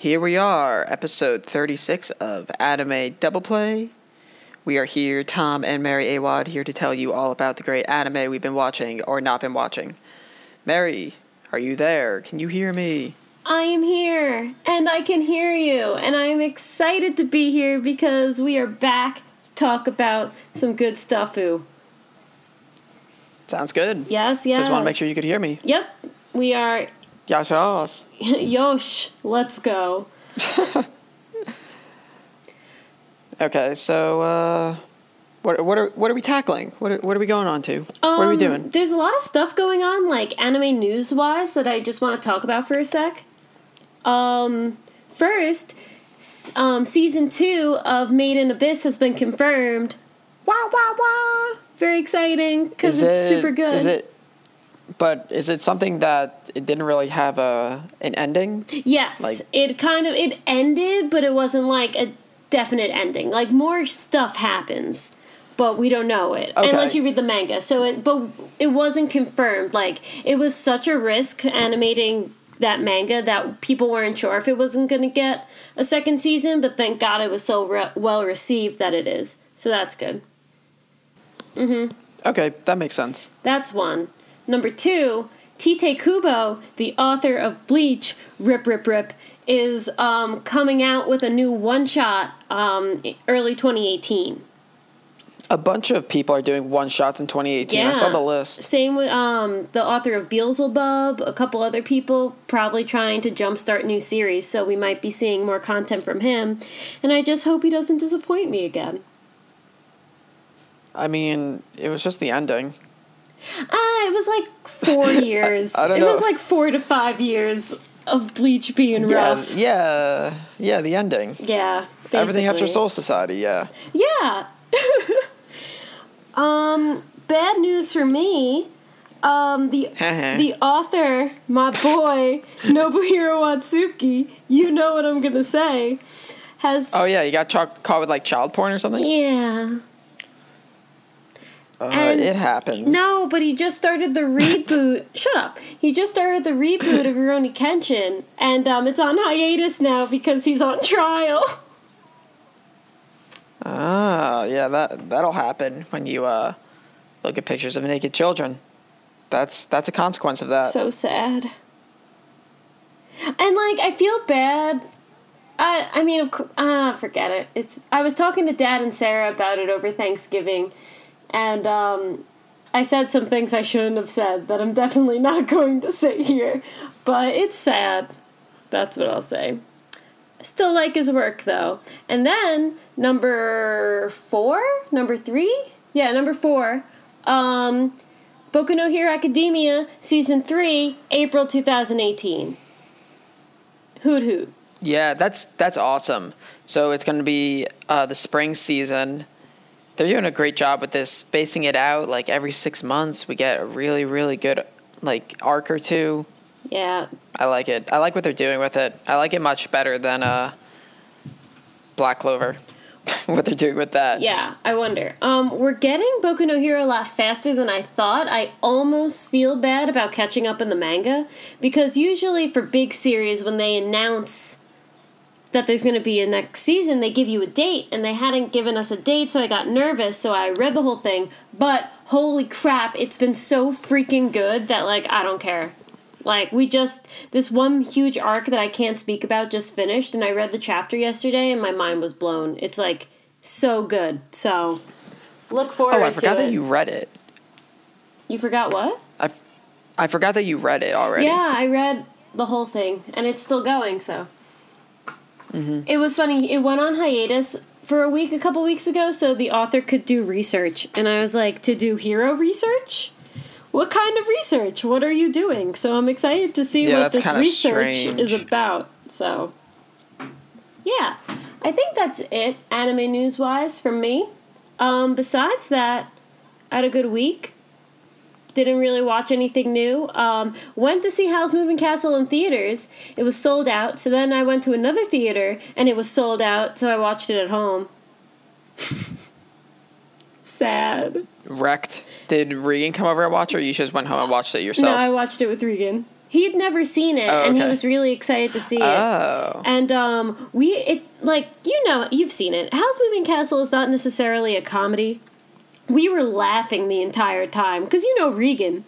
Here we are, episode 36 of Anime Double Play. We are here, Tom and Mary Awad, here to tell you all about the great anime we've been watching or not been watching. Mary, are you there? Can you hear me? I am here, and I can hear you, and I'm excited to be here because we are back to talk about some good stuff. Sounds good. Yes, yes. Just want to make sure you could hear me. Yep, we are. Yes, yes. Yosh, let's go. Okay, so uh, what what are what are we tackling? What are, what are we going on to? what are we Um, doing? There's a lot of stuff going on, like anime news wise, that I just want to talk about for a sec. Um, first, um, season two of Made in Abyss has been confirmed. Wow, wow, wow! Very exciting because it's it- super good. Is it? But is it something that it didn't really have a an ending? Yes, Like- it kind of it ended, but it wasn't like a definite ending. Like more stuff happens, but we don't know it Okay. unless you read the manga. So it, but it wasn't confirmed. Like it was such a risk animating that manga that people weren't sure if it wasn't going to get a second season. But thank God it was so re- well received that it is. So that's good. Mhm. Okay, that makes sense. That's one. Number two, Tite Kubo, the author of Bleach, Rip Rip Rip, is um, coming out with a new one shot um, early 2018. A bunch of people are doing one shots in 2018. Yeah. I saw the list. Same with um, the author of Beelzebub, a couple other people probably trying to jumpstart new series, so we might be seeing more content from him. And I just hope he doesn't disappoint me again. I mean, it was just the ending. Ah, it was like four years. I don't it was like four to five years of Bleach being Yeah, rough. yeah, yeah. The ending. Yeah. Everything after. Soul Society. Yeah. Yeah. um, bad news for me. Um, the the author, my boy Nobuhiro Watsuki, you know what I'm gonna say, has Oh yeah, you got ch- caught with like child porn or something. yeah. Uh, and- it happens. No, but he just started the reboot. Shut up. He just started the reboot of Rurouni Kenshin, and um, it's on hiatus now because he's on trial. Ah, yeah, that that'll happen when you uh look at pictures of naked children. That's that's a consequence of that. so sad. And like I feel bad. I I mean of course ah forget it. It's I was talking to Dad and Sarah about it over Thanksgiving, and um, I said some things I shouldn't have said that I'm definitely not going to say here. But it's sad. That's what I'll say. Still like his work though. And then number four, number three, yeah, number four. Um, Boku no Hero Academia season three, April 2018. Hoot hoot. yeah, that's that's awesome. So it's going to be uh, the spring season. They're doing a great job with this, spacing it out. Like every six months, we get a really really good like arc or two. Yeah, I like it. I like what they're doing with it. I like it much better than uh, Black Clover. what they're doing with that. yeah. I wonder. Um, we're getting Boku no Hero a lot faster than I thought. I almost feel bad about catching up in the manga because usually for big series, when they announce that there's going to be a next season, they give you a date, and they hadn't given us a date, so I got nervous. So I read the whole thing, but holy crap, it's been so freaking good that like I don't care. Like we just this one huge arc that I can't speak about just finished, and I read the chapter yesterday, and my mind was blown. It's like so good. So look forward Oh, I forgot it. that you read it. You forgot what? I, I forgot that you read it already. Yeah, I read the whole thing, and it's still going. So it was funny. It went on hiatus for a week, a couple weeks ago, so the author could do research, and I was like, to do hero research. What kind of research? What are you doing? So I'm excited to see Yeah, what this research strange. is about. So, yeah, I think that's it, anime news wise, from me. Um, besides that, I had a good week didn't really watch anything new. Um, went to see Howl's Moving Castle in theaters. It was sold out. So then I went to another theater and it was sold out. So I watched it at home. Sad. Wrecked. Did Regan come over and watch, or you just went home and watched it yourself? No, I watched it with Regan. He'd never seen it, Oh, and he was really excited to see it. Oh. And um, we it like you know you've seen it. Howl's Moving Castle is not necessarily a comedy. We were laughing the entire time because you know Regan,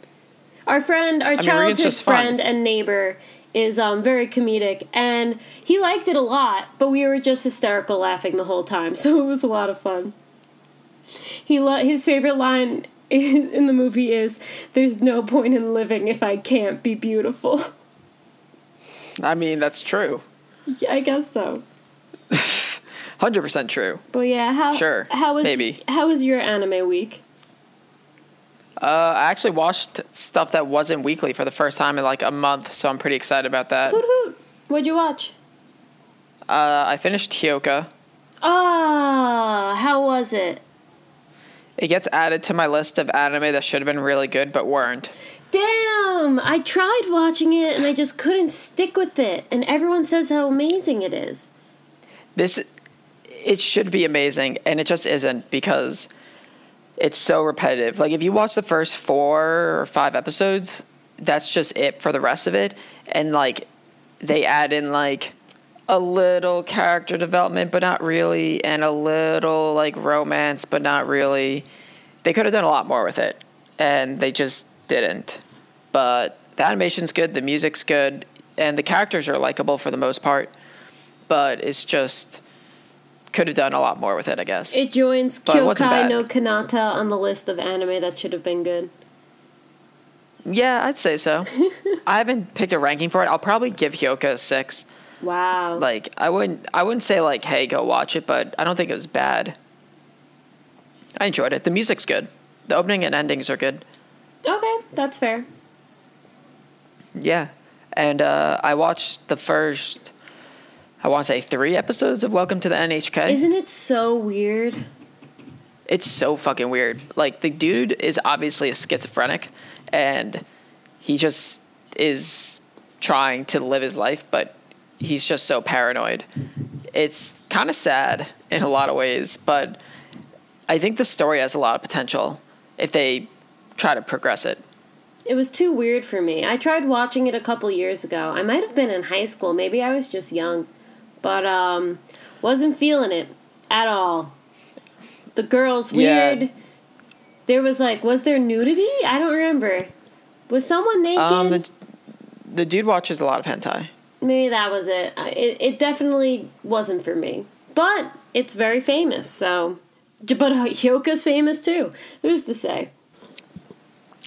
our friend, our Regan's childhood fun. friend and neighbor, is um, very comedic, and he liked it a lot. But we were just hysterical laughing the whole time, so it was a lot of fun. He lo- his favorite line in the movie is, "There's no point in living if I can't be beautiful." I mean, that's true. yeah, I guess so. 100% true. But yeah, how Sure, how was maybe. how was your anime week? Uh, I actually watched stuff that wasn't weekly for the first time in like a month, so I'm pretty excited about that. Hoot hoot! What'd you watch? Uh, I finished Hyoka. Ah, how was it? It gets added to my list of anime that should have been really good but weren't. Damn! I tried watching it and I just couldn't stick with it. And everyone says how amazing it is. This it should be amazing and it just isn't because it's so repetitive. Like if you watch the first 4 or 5 episodes, that's just it for the rest of it and like they add in like a little character development but not really and a little like romance but not really. They could have done a lot more with it and they just didn't. But the animation's good, the music's good, and the characters are likable for the most part. But it's just could have done a lot more with it, I guess. It joins But it wasn't Kyokai no Kanata on the list of anime that should have been good. yeah, I'd say so. I haven't picked a ranking for it. I'll probably give Hyoka a six. Wow. Like I wouldn't I wouldn't say like, hey, go watch it, but I don't think it was bad. I enjoyed it. The music's good. The opening and endings are good. okay, that's fair. Yeah. And uh, I watched the first I want to say three episodes of Welcome to the NHK. Isn't it so weird? It's so fucking weird. Like the dude is obviously a schizophrenic and he just is trying to live his life, but he's just so paranoid. It's kind of sad in a lot of ways, but I think the story has a lot of potential if they try to progress it. It was too weird for me. I tried watching it a couple years ago. I might have been in high school. Maybe I was just young. But um wasn't feeling it at all. The girls Yeah. weird. There was like was there nudity? I don't remember. Was someone naked? Um, the, the dude watches a lot of hentai. Maybe that was it. It it definitely wasn't for me. But it's very famous, so but Hyoka's famous too. Who's to say?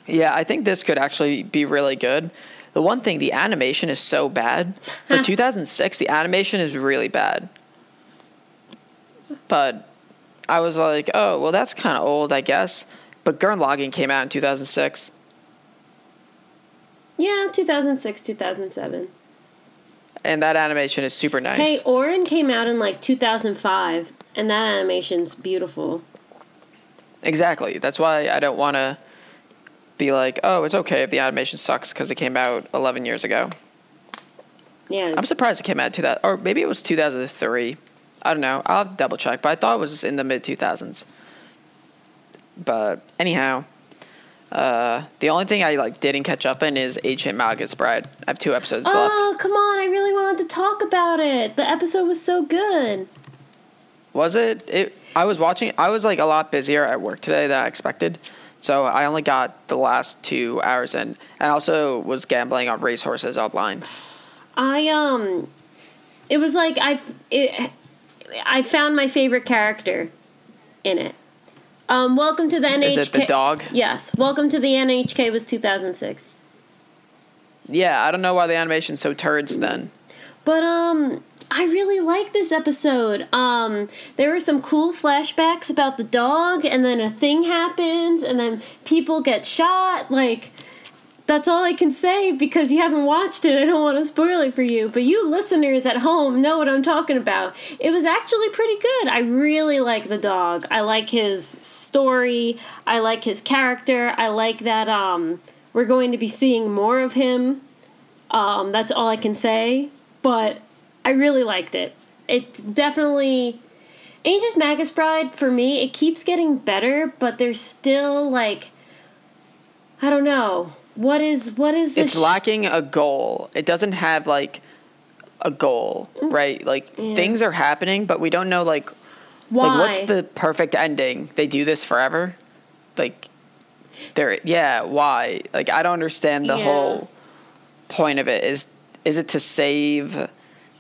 Yeah, I think this could actually be really good. The one thing, the animation is so bad. For 2006, the animation is really bad. But I was like, oh, well, that's kind of old, I guess. But Gurren Lagann came out in 2006. Yeah, 2006, 2007. And that animation is super nice. Hey, Ouran came out in like 2005, and that animation's beautiful. Exactly. That's why I don't want to be like, oh, it's okay if the animation sucks because it came out 11 years ago. Yeah. I'm surprised it came out to that, or maybe it was 2003. I don't know. I'll have to double check, but I thought it was in the mid 2000s. But anyhow, uh, the only thing I like didn't catch up in is Ancient Magus Bride. I have two episodes left. Oh, come on. I really wanted to talk about it. The episode was so good. Was it? It. I was watching. I was like a lot busier at work today than I expected, so I only got the last two hours in, and also was gambling on racehorses online. I, um, it was like I, it, I found my favorite character in it. Um, welcome to the NHK. Is it the dog? Yes. Welcome to the NHK was 2006. Yeah, I don't know why the animation's so turds then. But um I really like this episode. Um there were some cool flashbacks about the dog and then a thing happens and then people get shot like that's all I can say because you haven't watched it. I don't want to spoil it for you, but you listeners at home know what I'm talking about. It was actually pretty good. I really like the dog. I like his story. I like his character. I like that um we're going to be seeing more of him. Um, that's all I can say. But I really liked it. It definitely Ancient Magus Bride for me. It keeps getting better, but there's still like I don't know. What is what is this? It's lacking a goal. It doesn't have like a goal, mm. right? Like Yeah. things are happening, but we don't know like Why? like what's the perfect ending? They do this forever? Like there yeah, why? Like I don't understand the Yeah. whole point of it. Is is it to save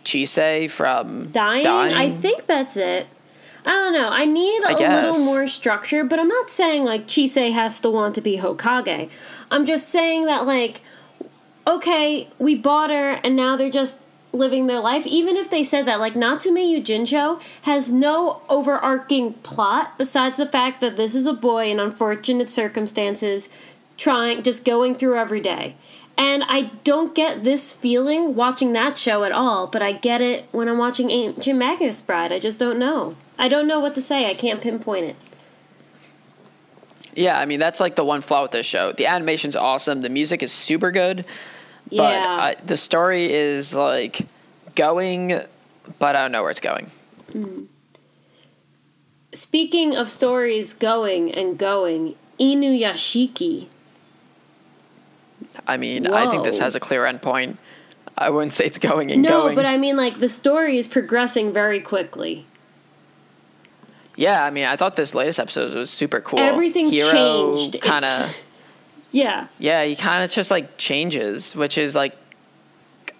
Chise from dying? I think that's it. I don't know. I need a little more structure, but I'm not saying like Chise has to want to be Hokage. I'm just saying that like okay, we bought her and now they're just living their life. Even if they said that, like Natsume Yujincho has no overarching plot besides the fact that this is a boy in unfortunate circumstances trying just going through every day. And I don't get this feeling watching that show at all, but I get it when I'm watching Ancient Magus Bride. I just don't know. I don't know what to say. I can't pinpoint it. Yeah, I mean that's like the one flaw with this show. The animation's awesome, the music is super good, but Yeah. uh, the story is like going, but I don't know where it's going. Speaking of stories going and going, Inuyashiki. I mean, I think this has a clear endpoint. I wouldn't say it's going and No, going. but I mean, like, the story is progressing very quickly. yeah, I mean, I thought this latest episode was super cool. Everything Hiro changed. Kind of, Yeah. yeah, he kind of just like changes, which is like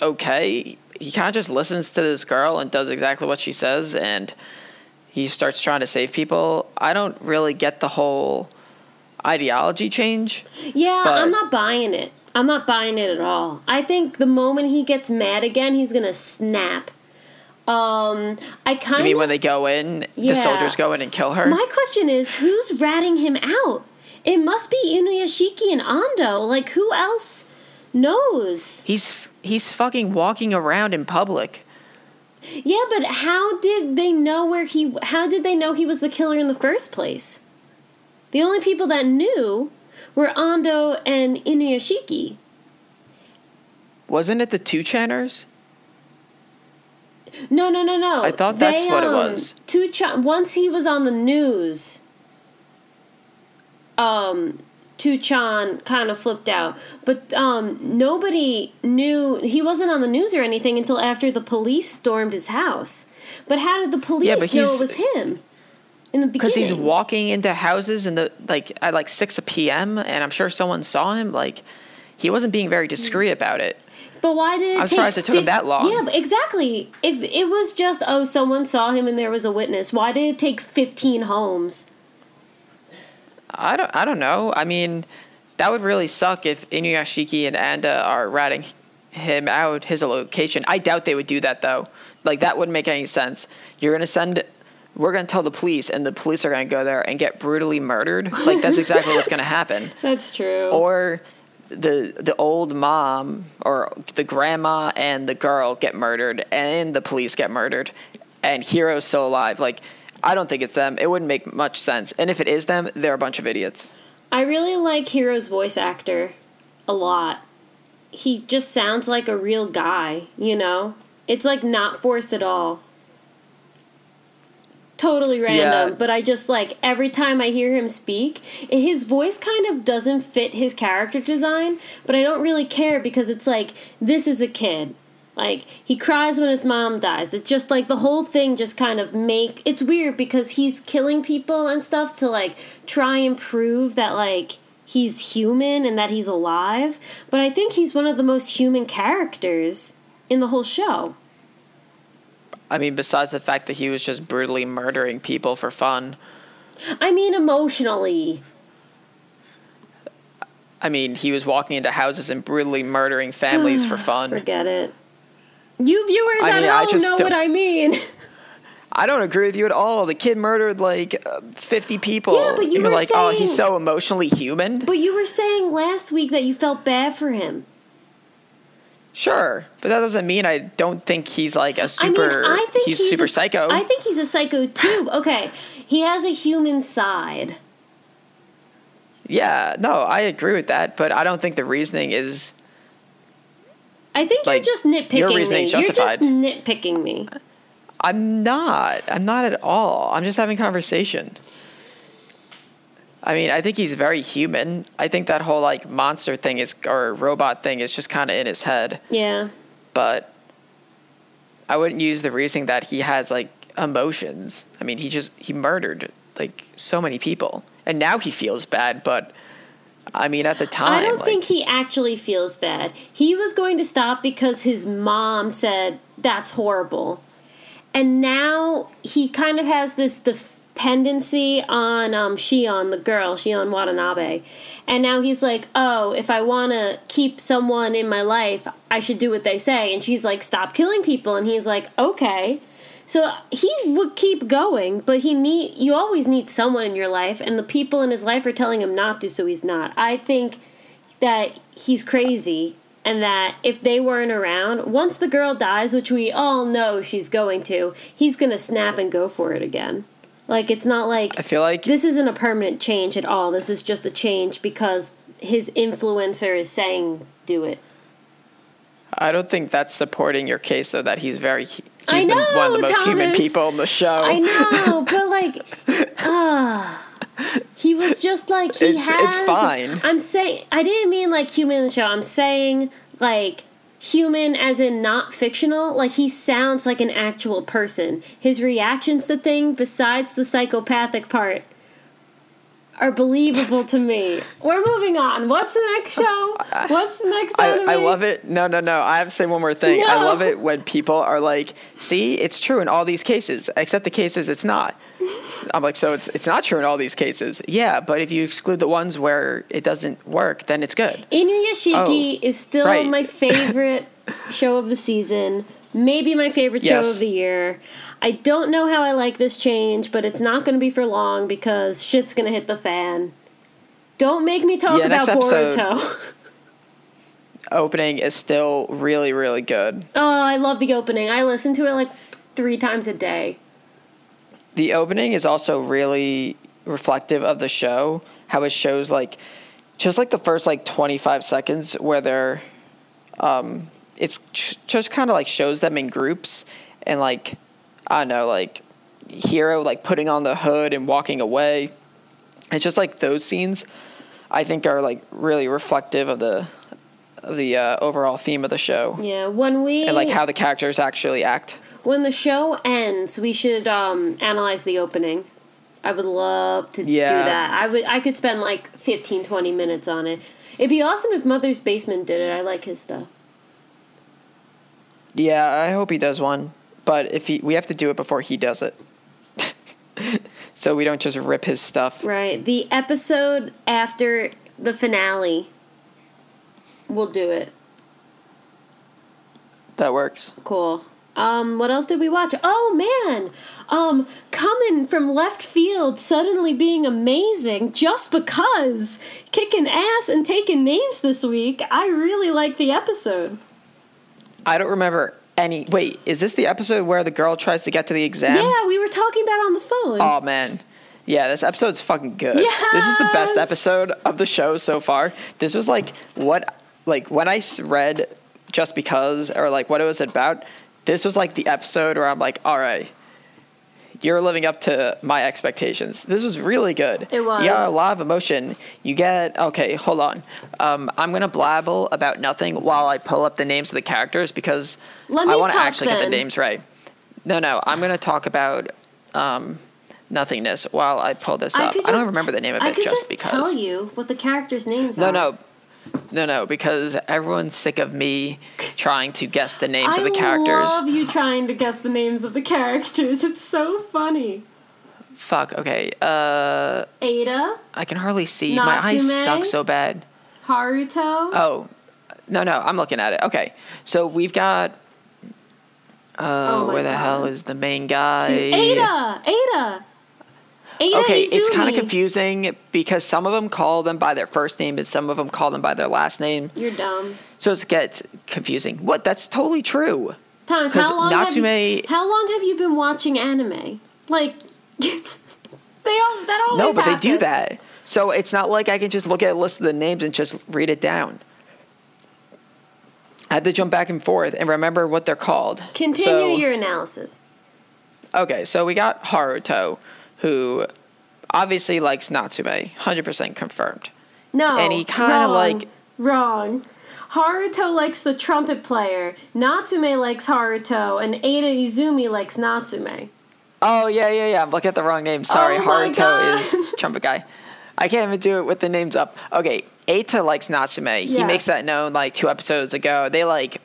okay. He kind of just listens to this girl and does exactly what she says, and he starts trying to save people. I don't really get the whole ideology change. Yeah, But- I'm not buying it. I'm not buying it at all. I think the moment he gets mad again, he's gonna snap. Um, I kind I mean, of. when they go in, Yeah. the soldiers go in and kill her. My question is, who's ratting him out? It must be Inuyashiki and Ando. Like, who else knows? He's he's fucking walking around in public. Yeah, but how did they know where he? How did they know he was the killer in the first place? The only people that knew were Ando and Inuyashiki. Wasn't it the two channers? No, no, no, no. I thought that's what it was. Two Chan- once he was on the news, um, Tu Chan kind of flipped out, but um, nobody knew he wasn't on the news or anything until after the police stormed his house. But how did the police but know it was him in the beginning? Because he's walking into houses in the like at like six p.m. and I'm sure someone saw him. Like he wasn't being very discreet mm. about it. But why did it I'm take surprised it took him that long. Yeah, exactly. If it was just oh someone saw him and there was a witness, why did it take 15 homes? I don't I don't know. I mean, that would really suck if Inuyashiki and Ando are ratting him out his location. I doubt they would do that though. Like that wouldn't make any sense. You're gonna send. We're gonna tell the police, and the police are gonna go there and get brutally murdered. Like that's exactly what's gonna happen. That's true. or the the old mom or the grandma and the girl get murdered and the police get murdered and Hiro's still alive like i don't think it's them it wouldn't make much sense and if it is them they're a bunch of idiots I really like Hiro's voice actor a lot. He just sounds like a real guy, you know? It's like not forced at all. Totally random, Yeah. but I just like every time I hear him speak, his voice kind of doesn't fit his character design, but I don't really care because it's like this is a kid. Like he cries when his mom dies. It's just like the whole thing just kind of make it's weird because he's killing people and stuff to like try and prove that like he's human and that he's alive. But I think he's one of the most human characters in the whole show. I mean besides the fact that he was just brutally murdering people for fun I mean emotionally. i mean he was walking into houses and brutally murdering families for fun Forget it. You viewers I at mean, home know what I mean. I don't agree with you at all. The kid murdered like uh, 50 people. Yeah, but you You're were like, oh, he's so emotionally human. But you were saying last week that you felt bad for him. Sure, but that doesn't mean I don't think he's like a super. I mean, I think he's, he's, super a- psycho. I think he's a psycho too. Okay, he has a human side. yeah, no, I agree with that, but I don't think the reasoning is. I think Like, you're just nitpicking your me. reasoning's You're just nitpicking me. I'm not. I'm not at all. I'm just having conversation. I mean, I think he's very human. I think that whole like monster thing is or robot thing is just kind of in his head. Yeah. But I wouldn't use the reasoning that he has like emotions. I mean, he just he murdered like so many people, and now he feels bad. But I mean, at the time, I don't like, think he actually feels bad. He was going to stop because his mom said that's horrible. And now he kind of has this dependency on um, Shion, the girl, Shion Watanabe. And now he's like, oh, if I want to keep someone in my life, I should do what they say. And she's like, stop killing people. And he's like, okay. So he would keep going, but he need you always need someone in your life, and the people in his life are telling him not to, so he's not. I think that he's crazy, and that if they weren't around, once the girl dies, which we all know she's going to, he's gonna snap and go for it again. Like it's not like I feel like this isn't a permanent change at all. This is just a change because his influencer is saying do it. I don't think that's supporting your case though that he's very he's I the- one of the most human people in the show. I know, but like, ah, he was just like he It's- has. it's fine. I'm saying I didn't mean like human in the show. I'm saying like human as in not fictional. Like he sounds like an actual person. His reactions to things, besides the psychopathic part, are believable to me. We're moving on. What's the next show? What's the next I? I love it. No, no, no. I have to say one more thing. I love it when people are like, "See, it's true in all these cases, except the cases it's not." I'm like, "So it's it's not true in all these cases." Yeah, but if you exclude the ones where it doesn't work, then it's good. Inuyashiki Oh, is still right. my favorite show of the season. Maybe my favorite show of the year. I don't know how I like this change, but it's not going to be for long because shit's going to hit the fan. Don't make me talk Yeah, about Boruto. Opening is still really, really good. oh, I love the opening. I listen to it like three times a day. The opening is also really reflective of the show. How it shows like just like the first like 25 seconds where they're um it's just kind of like shows them in groups and like I don't know like Hiro like putting on the hood and walking away. It's just like those scenes I think are like really reflective of the of the uh, overall theme of the show Yeah, when we and like how the characters actually act. when the show ends, we should um, analyze the opening. I would love to do that. I would. I could spend like 15, 20 minutes on it. It'd be awesome if Mother's Basement did it. I like his stuff. Yeah, I hope he does one. But if he, we have to do it before he does it, so we don't just rip his stuff. Right. The episode after the finale, we'll do it. That works. Cool. Um, what else did we watch? Oh man, um, coming from left field, suddenly being amazing just because kicking ass and taking names this week. I really like the episode. I don't remember any. Wait, is this the episode where the girl tries to get to the exam? Yeah, we were talking about it on the phone. Oh man. Yeah, this episode's fucking good. This is the best episode of the show so far. This was like what like when I read just because or like what it was about, this was like the episode where I'm like, "All right, you're living up to my expectations." This was really good. It was. You got a lot of emotion. You get okay, hold on. Um, I'm gonna blabble about nothing while I pull up the names of the characters because Let I want to actually get the names right. No, no, I'm gonna talk about um, nothingness while I pull this up. I, don't remember the name of I it could just, just because. tell you what the characters' names No, are. no, no, no, no, because everyone's sick of me trying to guess the names I of the characters. I love you trying to guess the names of the characters. It's so funny. Fuck. Okay. Uh, Eita, I can hardly see. My eyes suck so bad. Haruto. Oh, no, no, I'm looking at it. Okay, so we've got. Uh, Oh where the God. hell is the main guy? Eita, Eita, Eita. Okay, it's kind of confusing because some of them call them by their first name and some of them call them by their last name. You're dumb. So it gets confusing. What? That's totally true. Thomas, how long have you, how long have you been watching anime? Like, they all that always No, but they do that. So it's not like I can just look at a list of the names and just read it down. I had to jump back and forth and remember what they're called. Continue So- your analysis. Okay, so we got Haruto, who obviously likes Natsume, hundred percent confirmed. No. And he kinda like- wrong. Haruto likes the trumpet player. Natsume likes Haruto, and Eita Izumi likes Natsume. Oh yeah, yeah, yeah. I'm looking at the wrong name. Sorry, Oh Haruto is trumpet guy. I can't even do it with the names up. Okay, Eita likes Natsume. He makes that known like two episodes ago. They like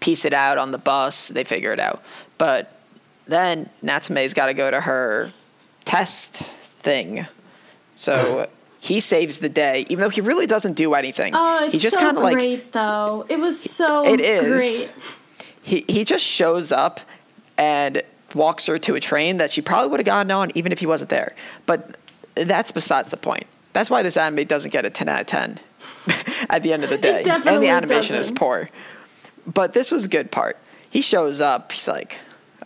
piece it out on the bus. They figure it out. But then Natsume's got to go to her test thing. So he saves the day, even though he really doesn't do anything. Oh, it's he just so kind of like great, though. It was so It is. great. he he just shows up and walks her to a train that she probably would have gotten on even if he wasn't there. But that's besides the point. That's why this anime doesn't get a 10 out of 10 at the end of the day. and the animation is doesn't. poor. But this was a good part. He shows up, he's like,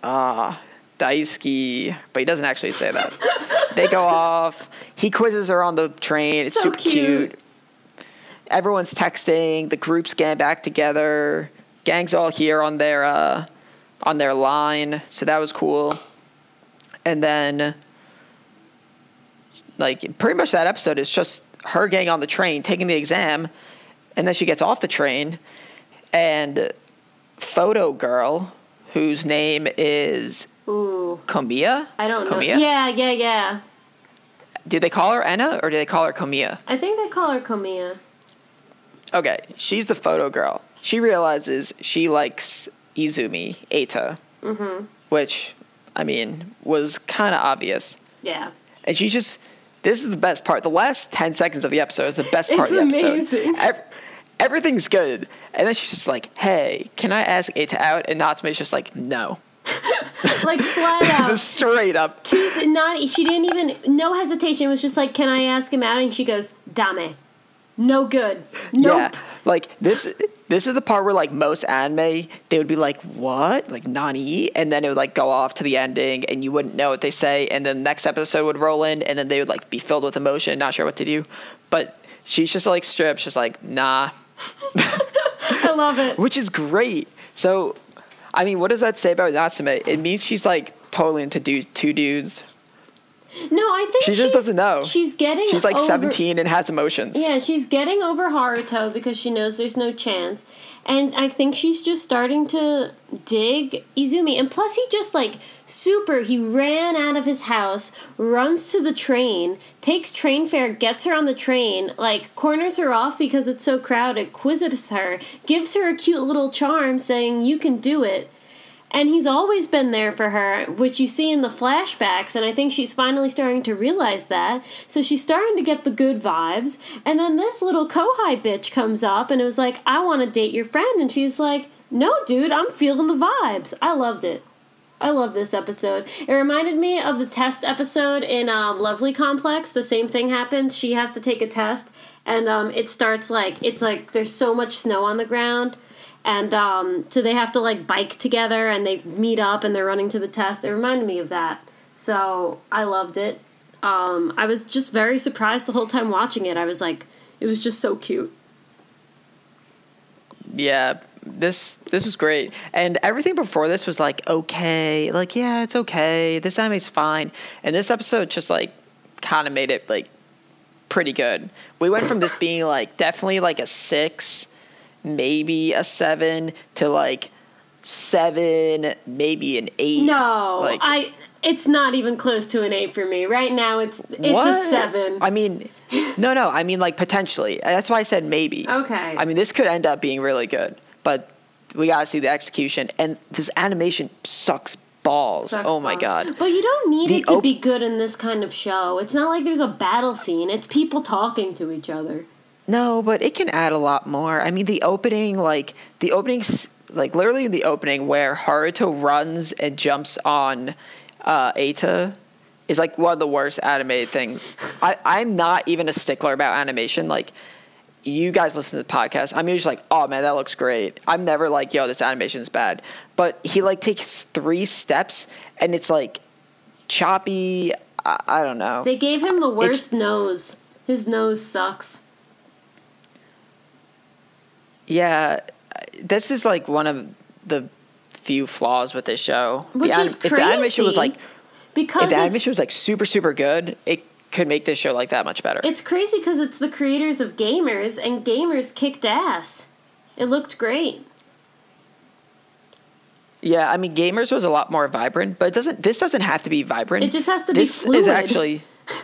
ah, daisuki, but he doesn't actually say that. they go off. He quizzes her on the train. It's So super cute. cute. Everyone's texting. The group's getting back together. Gang's all here on their uh, on their line, so that was cool. And then, like, pretty much that episode is just her getting on the train, taking the exam, and then she gets off the train, and photo girl, whose name is Ooh, Komiya. I don't know. Komiya? Yeah, yeah, yeah. Do they call her Enna or do they call her Komiya? I think they call her Komiya. Okay, she's the photo girl. She realizes she likes Izumi, Eita, Mm-hmm. which, I mean, was kind of obvious. Yeah. And she just, this is the best part. The last 10 seconds of the episode is the best part It's of the episode. amazing. Everything's good. And then she's just like, hey, can I ask Eita out? And Natsume's just like, no. Like flat out. Straight up. She's not. She didn't even. No hesitation. It was just like, "Can I ask him out?" And she goes, "Dame." No good. Nope. Yeah, like this. This is the part where like most anime, they would be like, "What?" Like Nani, and then it would like go off to the ending, and you wouldn't know what they say, and then the next episode would roll in, and then they would like be filled with emotion, not sure what to do. But she's just like strips, just like nah, I love it. which is great. So, I mean, what does that say about Natsume? It means she's like totally into du- two dudes. No, I think She just she's- doesn't know. She's getting. She's like over- 17 and has emotions. Yeah, she's getting over Haruto because she knows there's no chance. And I think she's just starting to dig Izumi. And plus, he just like super, he ran out of his house, runs to the train, takes train fare, gets her on the train, like corners her off because it's so crowded, quizzes her, gives her a cute little charm saying, You can do it. And he's always been there for her, which you see in the flashbacks, and I think she's finally starting to realize that. So she's starting to get the good vibes. And then this little Kohai bitch comes up and it was like, I want to date your friend. And she's like, No, dude, I'm feeling the vibes. I loved it. I love this episode. It reminded me of the test episode in um, Lovely Complex. The same thing happens. She has to take a test, and um, it starts like it's like there's so much snow on the ground, and um, so they have to like bike together, and they meet up, and they're running to the test. It reminded me of that. So I loved it. Um, I was just very surprised the whole time watching it. I was like, it was just so cute. yeah this this was great and everything before this was like okay like yeah it's okay this anime's fine and this episode just like kind of made it like pretty good we went from this being like definitely like a six maybe a seven to like seven maybe an eight No, like I. It's not even close to an eight for me right now. It's it's a seven. i mean no no i mean like potentially that's why i said maybe Okay. i mean this could end up being really good but we gotta see the execution and this animation sucks balls Sucks oh my balls. god But you don't need The it to op- be good in this kind of show. It's not like there's a battle scene. It's people talking to each other. No but it can add a lot more i mean the opening like the opening like literally the opening where haruto runs and jumps on uh Eita is like one of the worst animated things i i'm not even a stickler about animation like you guys listen to the podcast, I'm usually like, oh man, that looks great. I'm never like, yo, this animation is bad. But he like takes three steps and it's like choppy. I, I don't know. They gave him the worst nose. His nose sucks. Yeah, this is like one of the few flaws with this show. Which the is If the animation was like, Because if the animation was like super super good, it could make this show like that much better. It's crazy because it's the creators of Gamers, and Gamers kicked ass. It looked great. Yeah, I mean, Gamers was a lot more vibrant, but it doesn't. This doesn't have to be vibrant. It just has to this be fluid. is actually.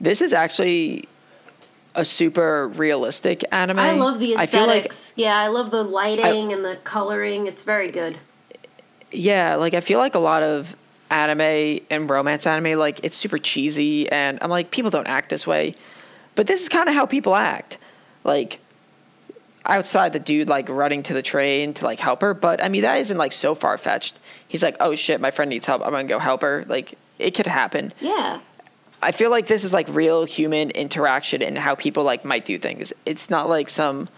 This is actually a super realistic anime. I love the I feel like aesthetics. yeah, I love the lighting and the coloring. It's very good. yeah, like I feel like a lot of anime and romance anime, like it's super cheesy, and I'm like, people don't act this way, but this is kind of how people act. Like outside the dude like running to the train to like help her, but I mean that isn't like so far fetched. He's like, oh shit, my friend needs help. I'm gonna go help her. Like it could happen. Yeah. I feel like this is like real human interaction and how people like might do things. It's not like some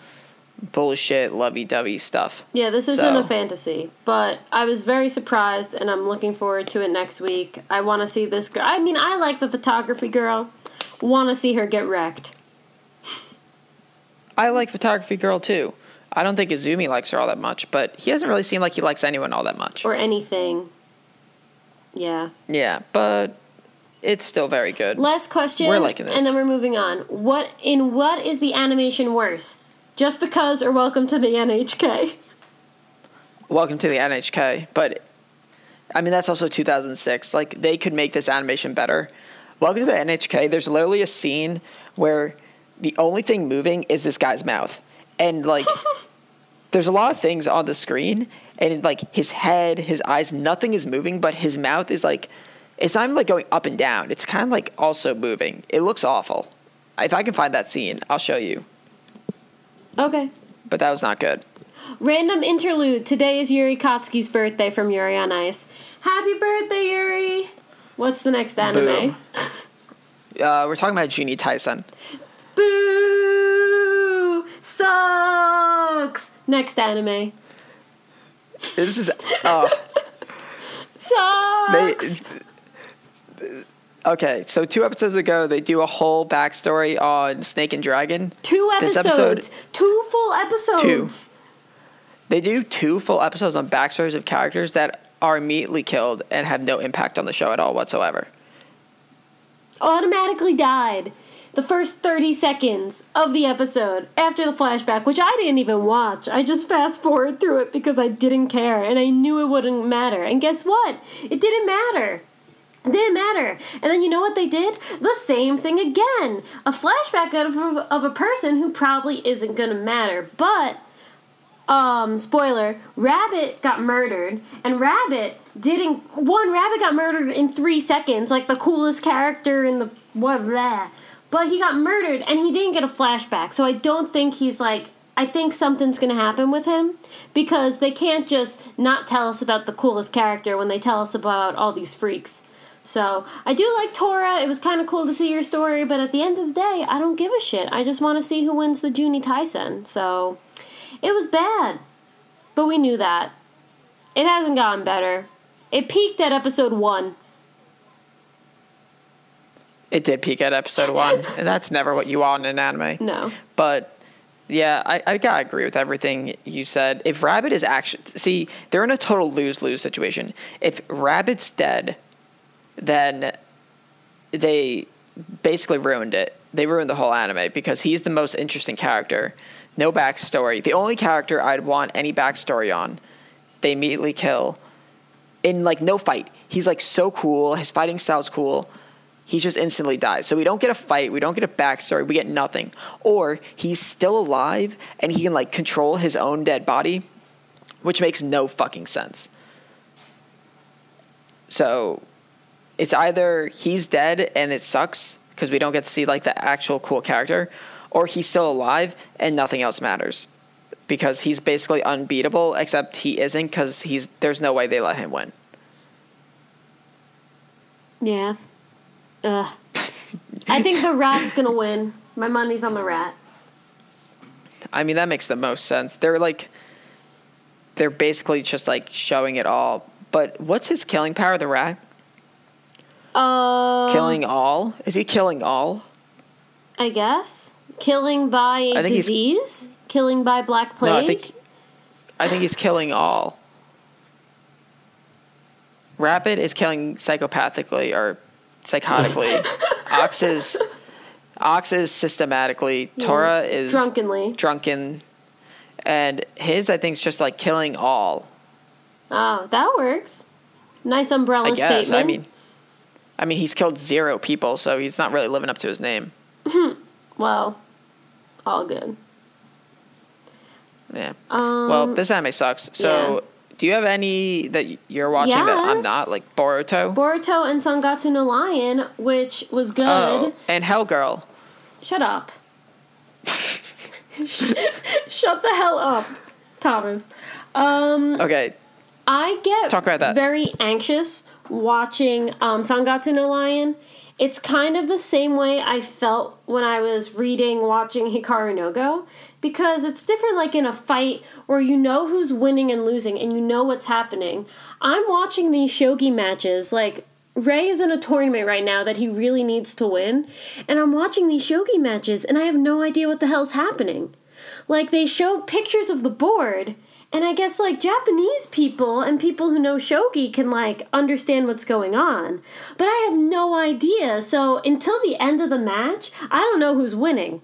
bullshit lovey-dovey stuff. Yeah, this isn't So- a fantasy, but I was very surprised and I'm looking forward to it next week. I want to see this girl. I mean, I like the photography girl. Want to see her get wrecked. I like photography girl too. I don't think Izumi likes her all that much, but he doesn't really seem like he likes anyone all that much. Or anything. Yeah. Yeah, but it's still very good. Last question. We're liking this. And then we're moving on. What in what is the animation worse? Just because or welcome to the NHK? Welcome to the NHK, but I mean that's also 2006. Like they could make this animation better. Welcome to the NHK. There's literally a scene where the only thing moving is this guy's mouth, and like there's a lot of things on the screen, and like his head, his eyes, nothing is moving, but his mouth is like it's not even like going up and down. It's kind of like also moving. It looks awful. If I can find that scene, I'll show you. Okay. But that was not good. Random interlude. Today is Yuri Katsuki's birthday from Yuri on Ice. Happy birthday, Yuri! What's the next anime? Uh, we're talking about Juni Taisen. Boo! Sucks! Next anime. This is uh, they. Okay, so two episodes ago, they do a whole backstory on Snake and Dragon. Two episodes. episode- Two full episodes. They do two full episodes on backstories of characters that are immediately killed and have no impact on the show at all whatsoever. Automatically died. The first 30 seconds of the episode after the flashback, which I didn't even watch. I just fast forward through it because I didn't care and I knew it wouldn't matter. And guess what? It didn't matter. Didn't matter. And then you know what they did? The same thing again. A flashback of, of a person who probably isn't going to matter. But um spoiler rabbit got murdered and rabbit didn't one rabbit got murdered in three seconds like the coolest character in the what blah. but he got murdered and he didn't get a flashback so i don't think he's like i think something's gonna happen with him because they can't just not tell us about the coolest character when they tell us about all these freaks so I do like Tora. It was kind of cool to see your story, but at the end of the day, I don't give a shit. I just want to see who wins the Juni Taisen. So it was bad, but we knew that. It hasn't gotten better. It peaked at episode one. It did peak at episode one, and that's never what you want in an anime. No. But yeah, I, I gotta agree with everything you said. If Rabbit is actually see, they're in a total lose lose situation. If Rabbit's dead, then they basically ruined it. They ruined the whole anime because he's the most interesting character. No backstory. The only character I'd want any backstory on, they immediately kill. In like no fight. He's like so cool. His fighting style's cool. He just instantly dies. So we don't get a fight. We don't get a backstory. We get nothing. Or he's still alive and he can like control his own dead body, which makes no fucking sense. So it's either he's dead and it sucks because we don't get to see like the actual cool character, or he's still alive and nothing else matters because he's basically unbeatable. Except he isn't because he's there's no way they let him win. Yeah. Ugh. I think the rat's gonna win. My money's on the rat. I mean that makes the most sense. They're like they're basically just like showing it all. But what's his killing power, the rat? Uh, killing all? Is he killing all? I guess killing by I think he's- disease, killing by black plague. No, I think I think he's killing all. Rabbit is killing psychopathically or psychotically. Ox is Ox is systematically. Tora is Drunkenly. drunken, and his I think is just like killing all. Oh, that works. Nice umbrella I guess. statement. I mean, I mean he's killed zero people, so he's not really living up to his name. well, all good. Yeah. Um, well, this anime sucks. So, do you have any that you're watching that I'm not, like Boruto? Boruto and Sangatsu no Lion, which was good. oh, and Hellgirl. Shut up. Shut the hell up, Thomas. Um, Okay, I get Talk about that. very anxious watching um, Sangatsu no Lion. It's kind of the same way I felt when I was reading, watching Hikaru no Go, because it's different like in a fight where you know who's winning and losing and you know what's happening. I'm watching these shogi matches, like, Rei is in a tournament right now that he really needs to win, and I'm watching these shogi matches and I have no idea what the hell's happening. Like, they show pictures of the board, and I guess like Japanese people and people who know shogi can like understand what's going on. But I have no idea. So until the end of the match, I don't know who's winning.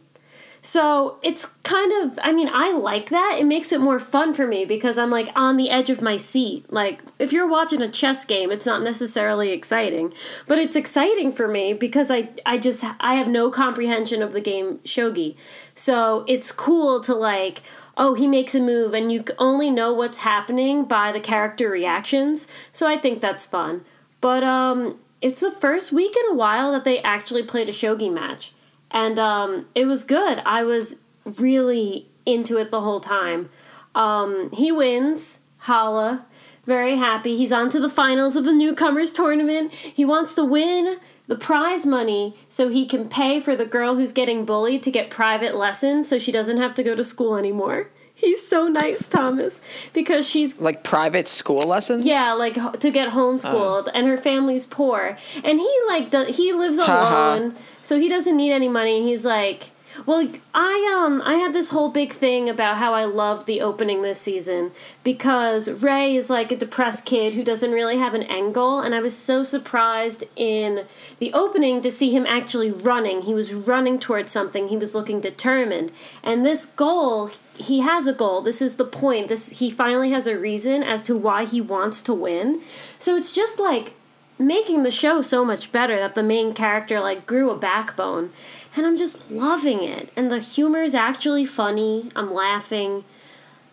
So it's kind of, I mean, I like that. It makes it more fun for me because I'm like on the edge of my seat. Like, if you're watching a chess game, it's not necessarily exciting, but it's exciting for me because I, I just, I have no comprehension of the game shogi. So it's cool to like, oh, he makes a move and you only know what's happening by the character reactions. So I think that's fun. But, um, it's the first week in a while that they actually played a shogi match and um, it was good. I was really into it the whole time. Um, he wins, Hala, very happy. He's on to the finals of the newcomers tournament. He wants to win the prize money so he can pay for the girl who's getting bullied to get private lessons so she doesn't have to go to school anymore. He's so nice, Thomas, because she's like private school lessons. yeah, like to get homeschooled, uh. and her family's poor, and he like do- he lives Ha-ha. alone, so he doesn't need any money. He's like, well, I um I had this whole big thing about how I loved the opening this season because Rei is like a depressed kid who doesn't really have an end goal, and I was so surprised in the opening to see him actually running. He was running towards something. He was looking determined, and this goal he has a goal. This is the point. This he finally has a reason as to why he wants to win. So it's just like making the show so much better that the main character like grew a backbone. And I'm just loving it. And the humor is actually funny. I'm laughing.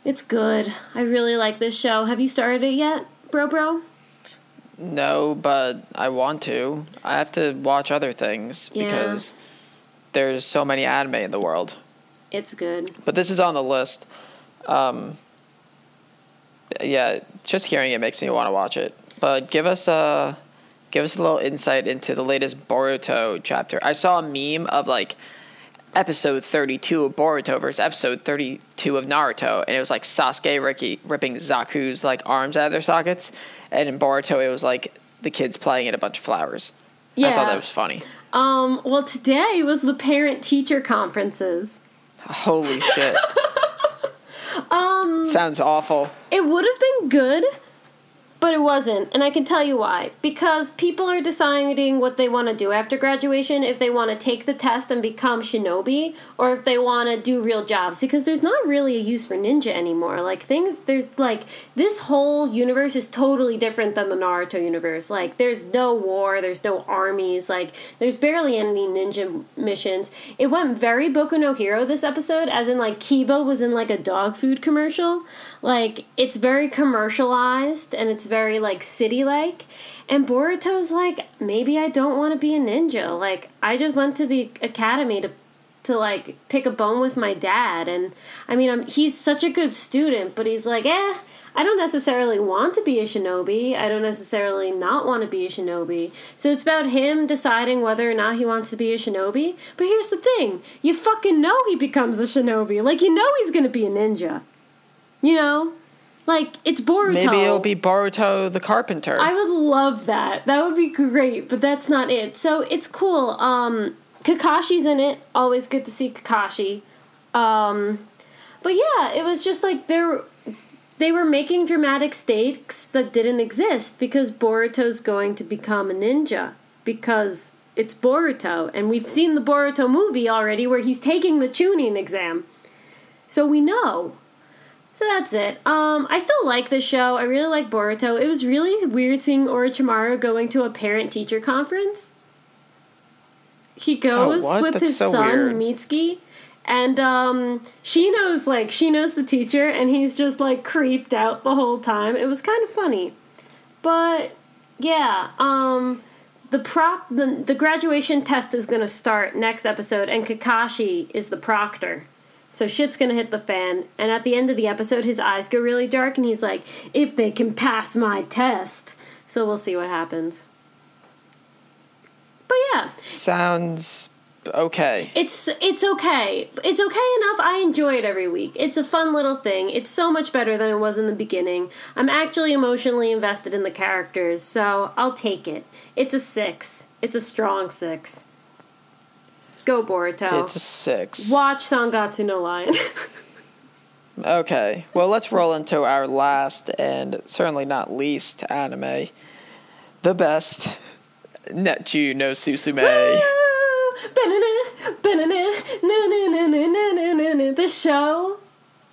It's good. I really like this show. Have you started it yet, bro bro? No, but I want to. I have to watch other things Yeah. because there's so many anime in the world. It's good. But this is on the list. Um, yeah, just hearing it makes me want to watch it. But give us a give us a little insight into the latest Boruto chapter. I saw a meme of like episode 32 of Boruto versus episode 32 of Naruto, and it was like Sasuke Ricky ripping Zaku's like arms out of their sockets, and in Boruto it was like the kids playing at a bunch of flowers. Yeah. I thought that was funny. Um, well today was the parent teacher conferences. Holy shit. Um Sounds awful. It would have been good, but it wasn't. And I can tell you why. Because people are deciding what they want to do after graduation if they want to take the test and become shinobi or if they want to do real jobs. Because there's not really a use for ninja anymore. Like, things, there's like, this whole universe is totally different than the Naruto universe. Like, there's no war, there's no armies, like, there's barely any ninja missions. It went very Boku no Hero this episode, as in, like, Kiba was in, like, a dog food commercial. Like, it's very commercialized and it's very, like, city like. And Boruto's like, maybe I don't want to be a ninja. Like, I just went to the academy to to like pick a bone with my dad. And i mean I'm, he's such a good student but he's like eh i don't necessarily want to be a shinobi. I don't necessarily not want to be a shinobi. So it's about him deciding whether or not he wants to be a shinobi. But here's the thing. You fucking know he becomes a shinobi. Like you know he's gonna be a ninja you know like it's boruto Maybe it'll be Boruto the Carpenter. I would love that. That would be great, but that's not it. So it's cool. Um, Kakashi's in it. Always good to see Kakashi. Um, but yeah, it was just like they're they were making dramatic stakes that didn't exist because Boruto's going to become a ninja because it's Boruto, and we've seen the Boruto movie already where he's taking the Chunin exam. So we know. So that's it. Um, I still like the show. I really like Boruto. It was really weird seeing Orochimaru going to a parent teacher conference. He goes Oh, with That's his so son weird. Mitsuki, and um, she knows like she knows the teacher, and he's just like creeped out the whole time. It was kind of funny, but yeah. Um, the proc the, the graduation test is gonna start next episode, and Kakashi is the proctor. So shit's gonna hit the fan, and at the end of the episode, his eyes go really dark, and he's like, "If they can pass my test." So we'll see what happens. But yeah, Sounds okay. it's it's okay. It's okay enough. I enjoy it every week. It's a fun little thing. It's so much better than it was in the beginning. I'm actually emotionally invested in the characters, so I'll take it. It's a six. It's a strong six. Go Boruto. It's a six. Watch Sangatsu no Lion. Okay. Well, let's roll into our last and certainly not least anime. The best. Netju no Susume. the show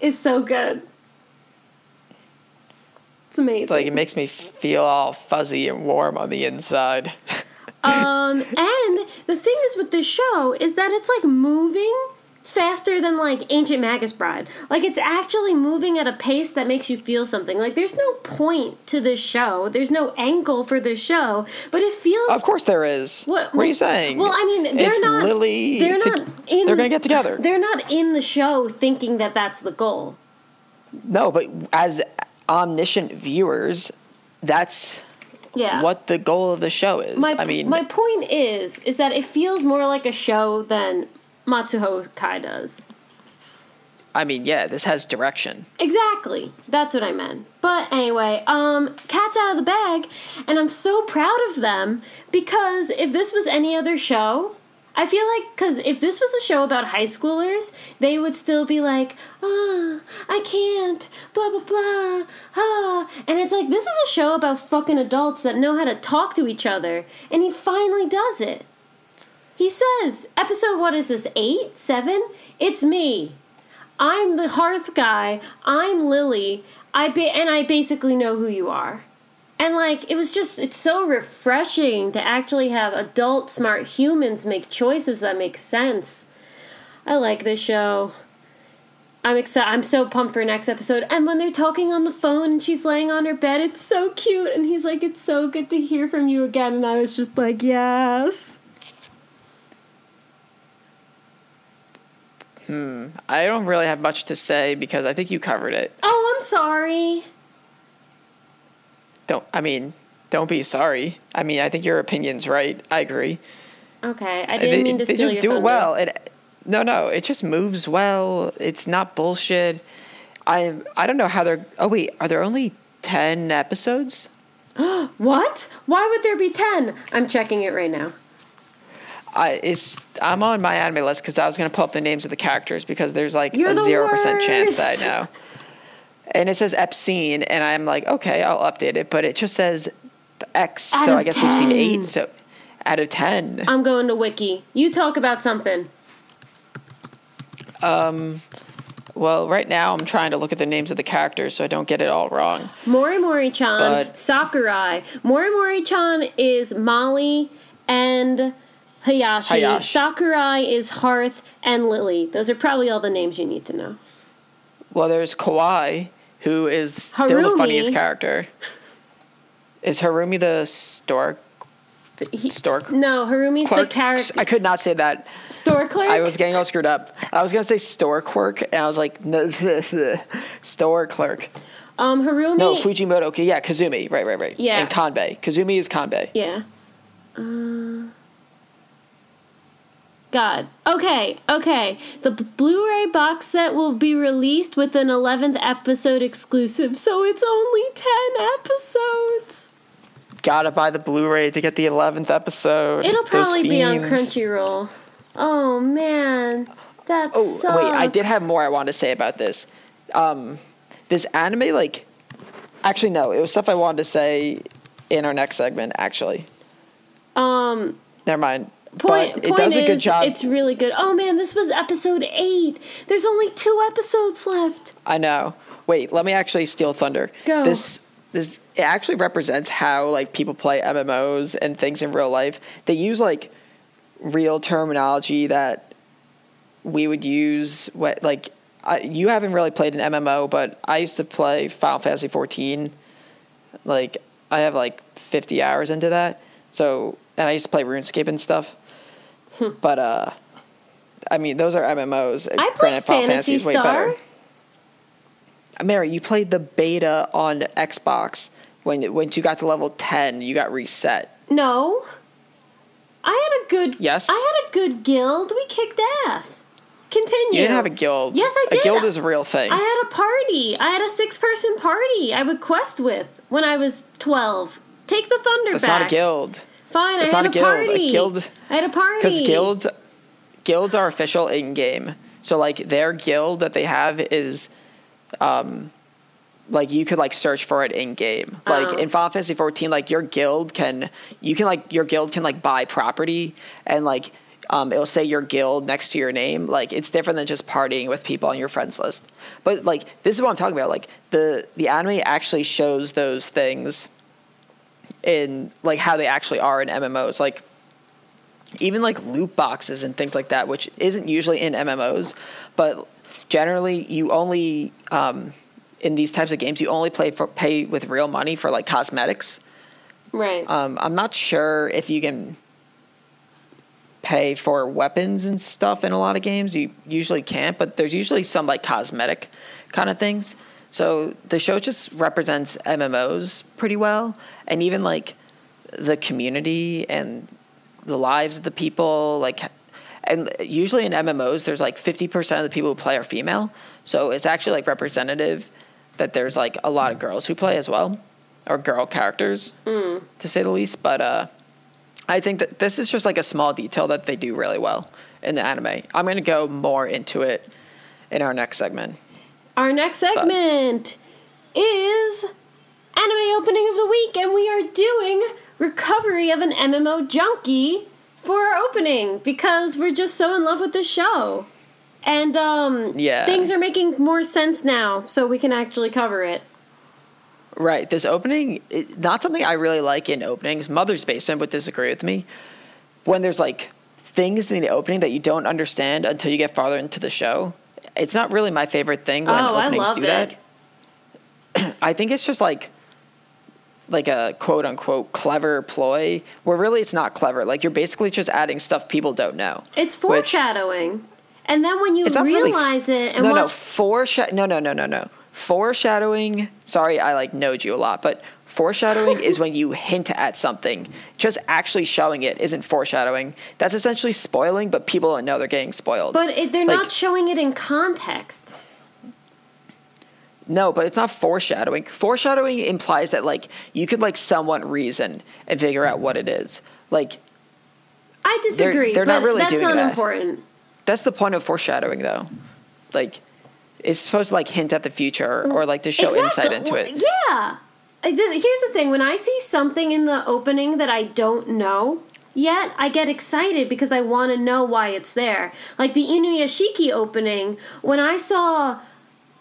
is so good. It's amazing. It's like it makes me feel all fuzzy and warm on the inside. Um, and the thing is with this show is that it's like moving faster than like Ancient Magus Bride. Like it's actually moving at a pace that makes you feel something. Like there's no point to this show. There's no angle for this show, but it feels of course there is. What- What, are you saying? well, I mean, they're it's not- Lily. they're to- not in- They're gonna get together. they're not in the show thinking that that's the goal. No, but as omniscient viewers, that's Yeah. what the goal of the show is. my I mean, my point is is that it feels more like a show than Mahoutsukai does. I mean, yeah, this has direction. Exactly. That's what I meant. But anyway, um, cat's out of the bag, and I'm so proud of them because if this was any other show, I feel like because if this was a show about high schoolers, they would still be like, ah, I can't, blah blah blah, ah, and it's like this is a show about fucking adults that know how to talk to each other, and he finally does it. He says, episode what is this, eight, seven? It's me. I'm the hearth guy. I'm Lily. I ba- and I basically know who you are. And like it was just it's so refreshing to actually have adult smart humans make choices that make sense. I like this show. I'm excited. I'm so pumped for next episode. And when they're talking on the phone and she's laying on her bed, it's so cute. And he's like, "It's so good to hear from you again." And I was just like, "Yes." Hmm. I don't really have much to say because I think you covered it. Oh, I'm sorry. Don't. I mean, don't be sorry. I mean, I think your opinion's right. I agree. Okay, I they didn't mean to they just do it well. It no, no. It just moves well. It's not bullshit. I I don't know how they're. Oh wait, are there only ten episodes? What? Why would there be 10? I'm checking it right now. I it's I'm on my anime list because I was gonna pull up the names of the characters because there's like You're a zero percent chance that I know. And it says Epscene, and I'm like, okay, I'll update it, but it just says X, Out so I guess we've seen eight. So out of ten, I'm going to Wiki. You talk about something. Um. well, right now I'm trying to look at the names of the characters so I don't get it all wrong. Mori Mori chan, But- Sakurai. Mori Mori chan is Molly and Hayashi. Hayashi. Sakurai is Hearth and Lily. Those are probably all the names you need to know. Well, there's Kawhi, who is still the funniest character. Is Harumi the stork? He- Stork? No, Harumi's Clerk? the character. I could not say that. Store clerk? I was getting all screwed up. I was gonna say store clerk, and I was like, store clerk. um, Harumi. No, Fujimoto. Okay, yeah, Kazumi. Right, right, right. Yeah. And Kanbei. Kazumi is Kanbei. Yeah. Uh, God. Okay, okay. The Blu ray box set will be released with an 11th episode exclusive, so it's only 10 episodes. Gotta buy the Blu-ray to get the eleventh episode. It'll probably be on. Crunchyroll. Oh, man. That Oh sucks. wait, I did have more I wanted to say about this. Um, this anime, like, actually no, it was stuff I wanted to say in our next segment. Actually, Um, never mind. Point, but it point does is, a good job. it's really good. Oh man, this was episode eight. There's only two episodes left. I know. Wait, let me actually steal thunder. Go. This this it actually represents how like people play MMOs and things in real life. They use like real terminology that we would use. What like I, you haven't really played an MMO, but I used to play Final Fantasy 14. Like I have like 50 hours into that. So and I used to play RuneScape and stuff. but uh, I mean those are MMOs. I played Granted, Fantasy way Star. better. Mary, you played the beta on Xbox. When once you got to level ten, you got reset. No. I had a good. Yes? I had a good guild. We kicked ass. Continue. You didn't have a guild. Yes, I did. A guild is a real thing. I had a party. I had a six-person party. I would quest with when I was twelve. Take the thunder That's back. not a guild. Fine, That's I had not a guild. A guild- I had a party. Because guilds, guilds are official in game. So like their guild that they have is, um, like you could like search for it in game. Like Oh. in Final Fantasy 14, like your guild can you can like your guild can like buy property and like um, it'll say your guild next to your name. Like it's different than just partying with people on your friends list. But like this is what I'm talking about. Like the the anime actually shows those things in like how they actually are in MMOs. Like even like loot boxes and things like that, which isn't usually in MMOs, but generally you only um, in these types of games you only play for pay with real money for like cosmetics. right. Um, I'm not sure if you can pay for weapons and stuff in a lot of games. You usually can't, but there's usually some like cosmetic kind of things. So the show just represents MMOs pretty well, and even like the community and the lives of the people. Like, and usually in MMOs, there's like 50% of the people who play are female. So it's actually like representative that there's like a lot of girls who play as well, or girl characters to say the least. But uh, I think that this is just like a small detail that they do really well in the anime. I'm going to go more into it in our next segment. Our next segment is anime opening of the week, and we are doing recovery of an MMO junkie for our opening because we're just so in love with this show. And um, Yeah. things are making more sense now, so we can actually cover it. Right. This opening, it, not something I really like in openings. Mother's Basement would disagree with me. When there's like things in the opening that you don't understand until you get farther into the show, it's not really my favorite thing when oh, I openings love do it. that. I think it's just like like a quote unquote clever ploy where really it's not clever. Like you're basically just adding stuff people don't know. It's which- foreshadowing. and then when you not really- realize it and no, no, watch foreshadow. No, no, no, no, no. Foreshadowing. Sorry, I like knowed you a lot, but foreshadowing is when you hint at something. Just actually showing it isn't foreshadowing. That's essentially spoiling, but people don't know they're getting spoiled. But it, they're Like- not showing it in context. no, but it's not foreshadowing. Foreshadowing implies that like you could like somewhat reason and figure out what it is. Like I disagree, they're but not really that's doing not that. important. that's the point of foreshadowing, though. Like it's supposed to like hint at the future or like to show insight into it. Yeah. Uh, Here's the thing: when I see something in the opening that I don't know yet, I get excited because I want to know why it's there. Like the Inuyashiki opening, when I saw.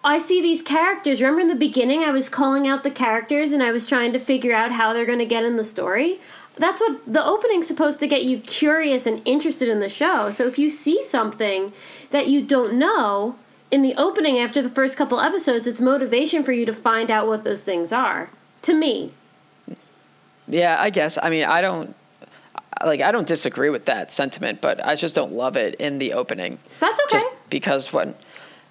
I see these characters. Remember in the beginning, I was calling out the characters and I was trying to figure out how they're going to get in the story. That's what the opening's supposed to get you curious and interested in the show. So if you see something that you don't know in the opening after the first couple episodes, it's motivation for you to find out what those things are. To me. Yeah, I guess. I mean, I don't like I don't disagree with that sentiment, but I just don't love it in the opening. That's okay. Just because when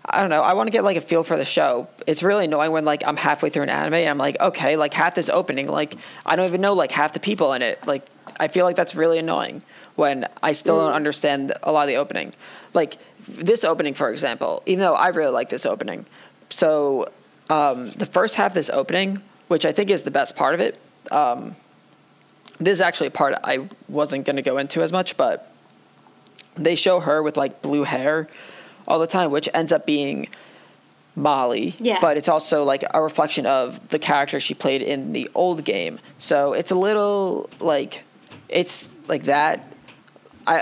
I don't know, I want to get like a feel for the show. It's really annoying when like I'm halfway through an anime and I'm like, okay, like half this opening, like I don't even know like half the people in it. Like I feel like that's really annoying when I still don't understand a lot of the opening. Like this opening, for example, even though I really like this opening. So um, the first half of this opening, which I think is the best part of it, um, this is actually a part I wasn't going to go into as much, but they show her with like blue hair all the time, which ends up being Molly. Yeah. But it's also like a reflection of the character she played in the old game. So it's a little like it's like that,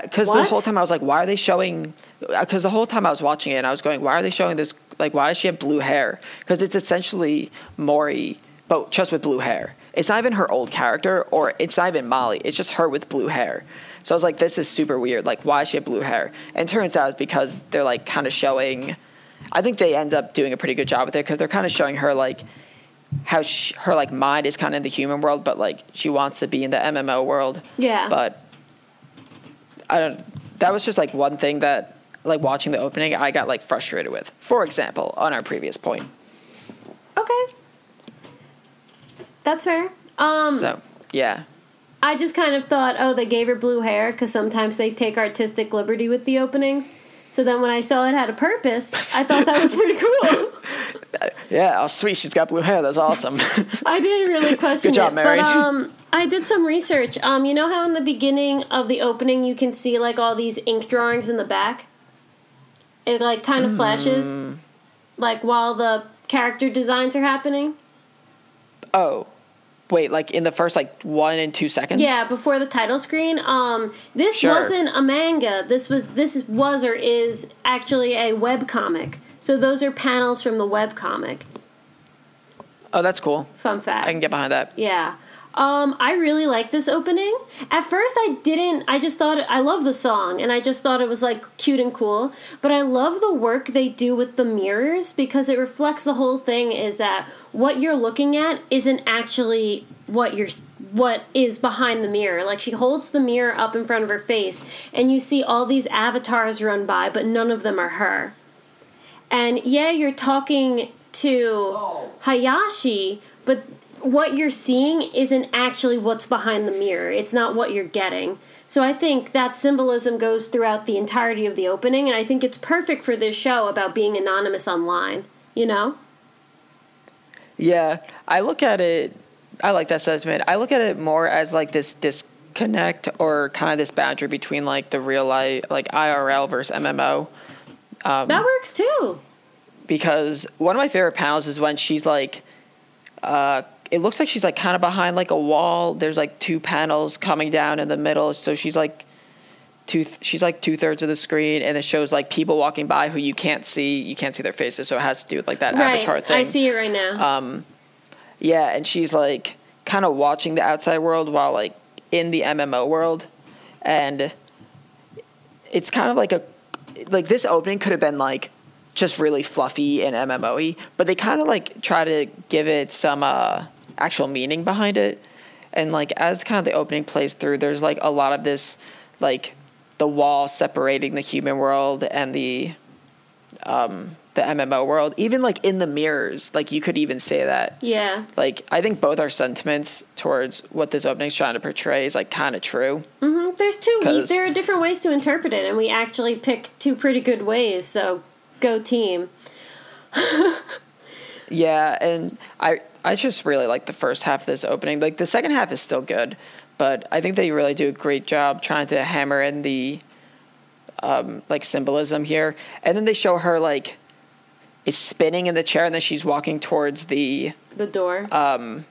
because the whole time I was like, why are they showing? Because the whole time I was watching it, and I was going, why are they showing this? Like, why does she have blue hair? Because it's essentially Maury, but just with blue hair. It's not even her old character, or it's not even Molly. It's just her with blue hair. So I was like, this is super weird. Like, why she have blue hair? And it turns out it's because they're like kind of showing. I think they end up doing a pretty good job with it because they're kind of showing her like how she, her like mind is kind of in the human world, but like she wants to be in the MMO world. Yeah. But I don't. That was just like one thing that, like watching the opening, I got like frustrated with. For example, on our previous point. Okay. That's fair. Um, So yeah, I just kind of thought, oh, they gave her blue hair because sometimes they take artistic liberty with the openings. So then when I saw it had a purpose, I thought that was pretty cool. yeah. Oh, sweet, she's got blue hair. That's awesome. I didn't really question Good job, it, Mary. but um, I did some research. Um, you know how in the beginning of the opening you can see like all these ink drawings in the back. It like kind of flashes, Mm. like while the character designs are happening. oh, wait, like in the first like one and two seconds. Yeah, before the title screen. Um, this Sure. wasn't a manga. This was this was or is actually a web comic. So those are panels from the web comic. Oh, that's cool. Fun fact. I can get behind that. Yeah. Um, I really like this opening. At first, I didn't. I just thought I love the song, and I just thought it was like cute and cool. But I love the work they do with the mirrors because it reflects the whole thing. Is that what you're looking at isn't actually what you're what is behind the mirror. Like she holds the mirror up in front of her face, and you see all these avatars run by, but none of them are her. And yeah, you're talking to Hayashi, but what you're seeing isn't actually what's behind the mirror. It's not what you're getting. So I think that symbolism goes throughout the entirety of the opening, and I think it's perfect for this show about being anonymous online. You know? Yeah, I look at it. I like that sentiment. I look at it more as like this disconnect or kind of this boundary between like the real life, like IRL versus MMO. Um, That works too. because one of my favorite panels is when she's like, uh, it looks like she's like kind of behind like a wall. There's like two panels coming down in the middle, so she's like two. She's like two thirds of the screen, and it shows like people walking by who you can't see. You can't see their faces, so it has to do with like that Right. avatar thing. I see it right now. Um, yeah, and she's like kind of watching the outside world while like in the MMO world, and it's kind of like a like this opening could have been like just really fluffy and MMO-y, but they kind of like try to give it some uh, actual meaning behind it, and like as kind of the opening plays through, there's like a lot of this like the wall separating the human world and the um, the MMO world, even like in the mirrors, like you could even say that. yeah. Like I think both our sentiments towards what this opening's trying to portray is like kind of true. Mm-hmm. There's two. There are different ways to interpret it, and we actually picked two pretty good ways. So go team. Yeah, and I I just really like the first half of this opening. Like the second half is still good, but I think they really do a great job trying to hammer in the um, like symbolism here. And then they show her like is spinning in the chair, and then she's walking towards the The door. um,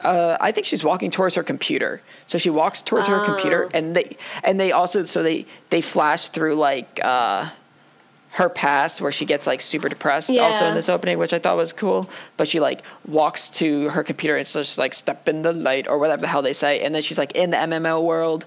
uh, I think she's walking towards her computer. So she walks towards her computer, Oh. and they and they also so they they flash through like uh, her past where she gets like super depressed. Also in this opening, which I thought was cool. But she like walks to her computer and just like step in the light or whatever the hell they say, and then she's like in the MMO world.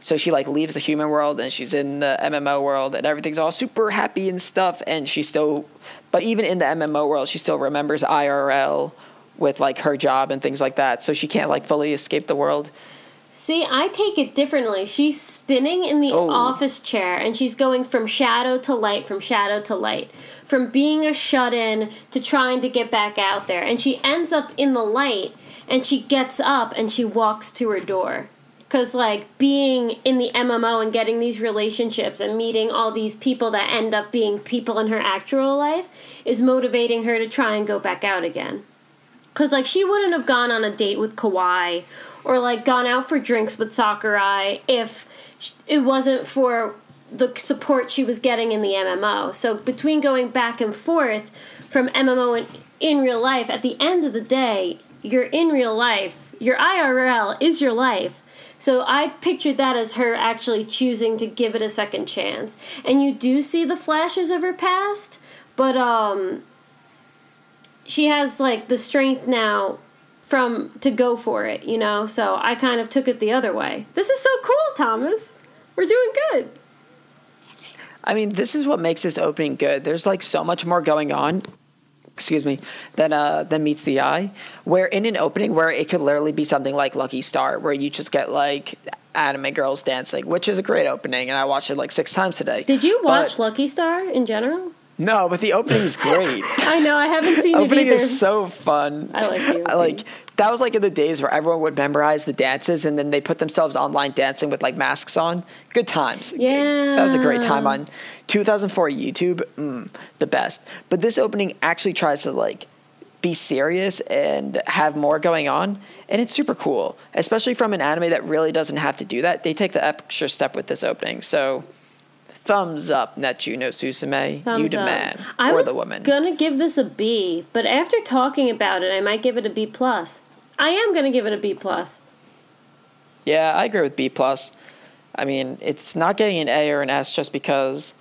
So she like leaves the human world and she's in the MMO world and everything's all super happy and stuff and she still but even in the MMO world she still remembers IRL with like her job and things like that. So she can't like fully escape the world. See, I take it differently. She's spinning in the Oh. office chair and she's going from shadow to light, from shadow to light, from being a shut in to trying to get back out there. And she ends up in the light and she gets up and she walks to her door. Because, like, being in the MMO and getting these relationships and meeting all these people that end up being people in her actual life is motivating her to try and go back out again. Because, like, she wouldn't have gone on a date with Kawhi or, like, gone out for drinks with Sakurai if it wasn't for the support she was getting in the MMO. So, between going back and forth from MMO and in real life, at the end of the day, you're in real life. Your IRL is your life. So I pictured that as her actually choosing to give it a second chance. And you do see the flashes of her past, but um she has like the strength now from to go for it, you know? So I kind of took it the other way. This is so cool, Thomas. We're doing good. I mean, this is what makes this opening good. There's like so much more going on. Excuse me, than uh than meets the eye. Where in an opening where it could literally be something like Lucky Star, where you just get like anime girls dancing, which is a great opening, and I watched it like six times today. Did you watch But- Lucky Star in general? No, but the opening is great. I know, I haven't seen it opening either. is so fun. I like the I like that was like in the days where everyone would memorize the dances and then they put themselves online dancing with like masks on. Good times. Yeah. That was a great time on 2004 YouTube. Mm, the best. But this opening actually tries to like be serious and have more going on and it's super cool especially from an anime that really doesn't have to do that they take the extra step with this opening so thumbs up Netju no Susume Thumbs you the up. man I or was the woman I'm gonna give this a B, but after talking about it, I might give it a B plus. I am gonna give it a B plus. Yeah, I agree with B plus. I mean, it's not getting an A or an S just because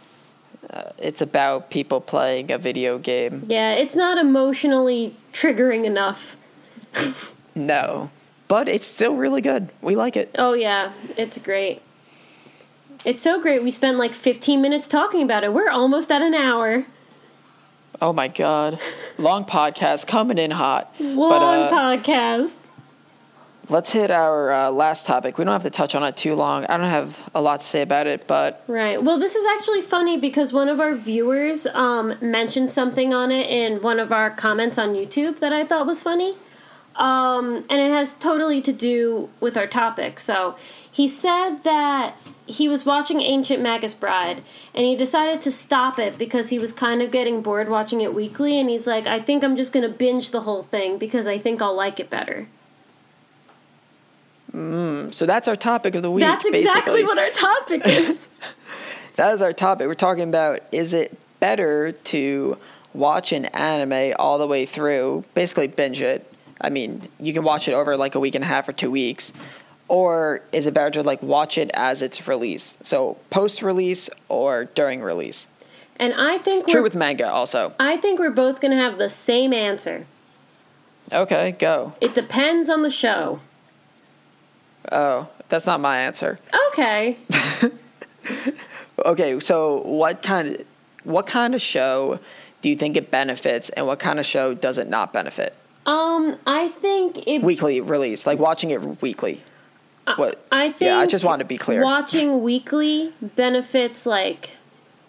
uh, it's about people playing a video game. Yeah, it's not emotionally triggering enough. No, but it's still really good. We like it. Oh yeah, it's great. It's so great. We spent like 15 minutes talking about it. We're almost at an hour. Oh my god, long podcast coming in hot. Long but uh, podcast. let's hit our uh, last topic. We don't have to touch on it too long. I don't have a lot to say about it, but Right. Well, this is actually funny because one of our viewers um, mentioned something on it in one of our comments on YouTube that I thought was funny. Um, and it has totally to do with our topic. So he said that he was watching Ancient Magus Bride and he decided to stop it because he was kind of getting bored watching it weekly. And he's like, I think I'm just going to binge the whole thing because I think I'll like it better. Mm, so that's our topic of the week. That's exactly basically. what our topic is. That is our topic. We're talking about is it better to watch an anime all the way through, basically binge it. I mean, you can watch it over like a week and a half or two weeks, or is it better to like watch it as it's released? So post release or during release. and I think It's true we're, with manga also. I think we're both going to have the same answer. Okay, go. It depends on the show. Oh, that's not my answer. Okay. Okay, so what kind of what kind of show do you think it benefits, and what kind of show does it not benefit? Um, I think it. Weekly release, like watching it weekly. What? I think. Yeah, I just wanted to be clear. Watching weekly benefits like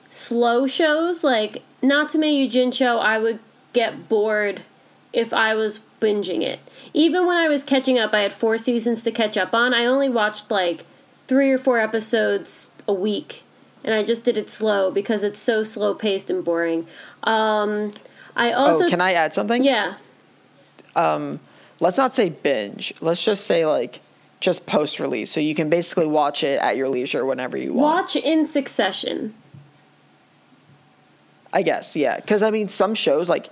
slow shows, like Natsume Yujincho. I would get bored if I was binging it. Even when I was catching up, I had four seasons to catch up on. I only watched like three or four episodes a week, and I just did it slow because it's so slow paced and boring. Um, I also oh, can I add something? yeah. Let's not say binge. Let's just say like just post release, so you can basically watch it at your leisure whenever you want. Watch in succession. I guess, yeah. Because I mean, some shows like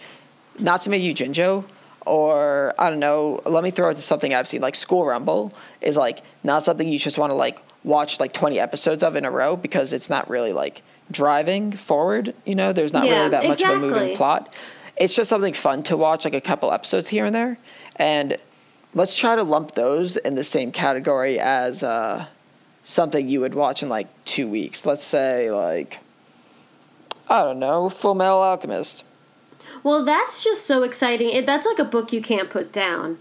Natsume Yujinjo, or I don't know. Let me throw it to something I've seen like School Rumble is like not something you just want to like watch like twenty episodes of in a row because it's not really like driving forward. You know, there's not Yeah, really that much of a moving plot. It's just something fun to watch, like a couple episodes here and there, and let's try to lump those in the same category as uh, something you would watch in like two weeks. Let's say like I don't know, Full Metal Alchemist. Well, that's just so exciting. It, that's like a book you can't put down.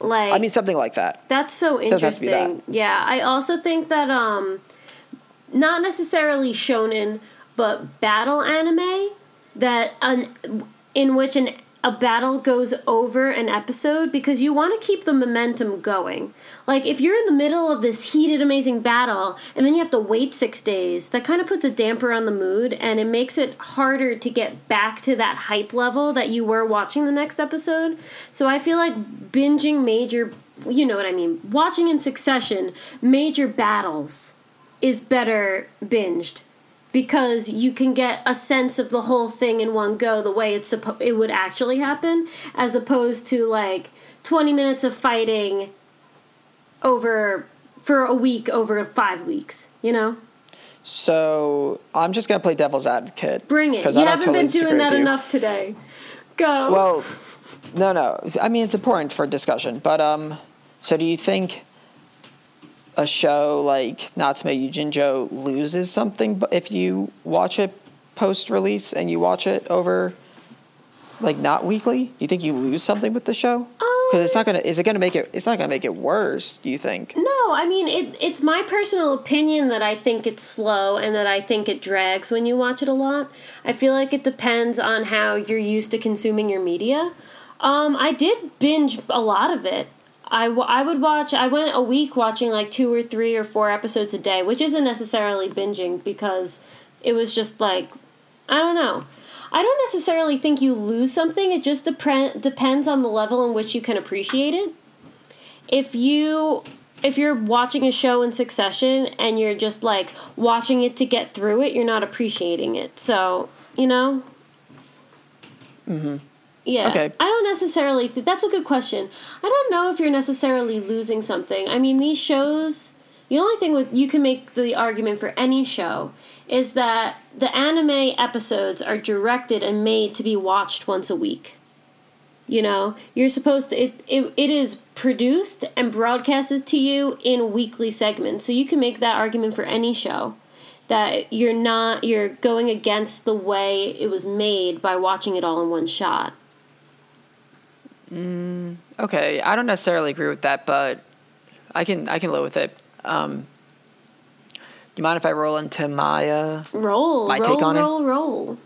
Like I mean, something like that. that's so Doesn't have to be interesting. Yeah, I also think that um not necessarily shonen, but battle anime that an in which an a battle goes over an episode because you want to keep the momentum going. Like if you're in the middle of this heated amazing battle and then you have to wait 6 days, that kind of puts a damper on the mood and it makes it harder to get back to that hype level that you were watching the next episode. So I feel like binging major you know what I mean, watching in succession major battles is better binged because you can get a sense of the whole thing in one go the way it's suppo- it would actually happen as opposed to like 20 minutes of fighting over for a week over five weeks. You know. So I'm just gonna play devil's advocate. Bring it. You I haven't totally been doing that enough today. Go. Well, no, no. I mean, it's important for discussion. But um, so do you think a show like Natsume Yujinjo loses something b- if you watch it post release and you watch it over like not weekly? Do you think you lose something with the show? Because it's not gonna. Is it gonna make it? It's not gonna make it worse. Do you think? No, I mean it. It's my personal opinion that I think it's slow and that I think it drags when you watch it a lot. I feel like it depends on how you're used to consuming your media. Um, I did binge a lot of it. I, w- I would watch. I went a week watching like two or three or four episodes a day, which isn't necessarily binging because it was just like I don't know. I don't necessarily think you lose something. It just depre- depends on the level in which you can appreciate it if you if you're watching a show in succession and you're just like watching it to get through it, you're not appreciating it. So, you know? Mm-hmm. Yeah. Okay. I don't necessarily th- that's a good question. I don't know if you're necessarily losing something. I mean, these shows the only thing with you can make the argument for any show is that the anime episodes are directed and made to be watched once a week. You know, you're supposed to it, it it is produced and broadcasted to you in weekly segments. So you can make that argument for any show that you're not you're going against the way it was made by watching it all in one shot. Okay, I don't necessarily agree with that, but I can I can live with it. Um, do you mind if I roll into my? Uh, Roll, My roll, take on it? roll, roll.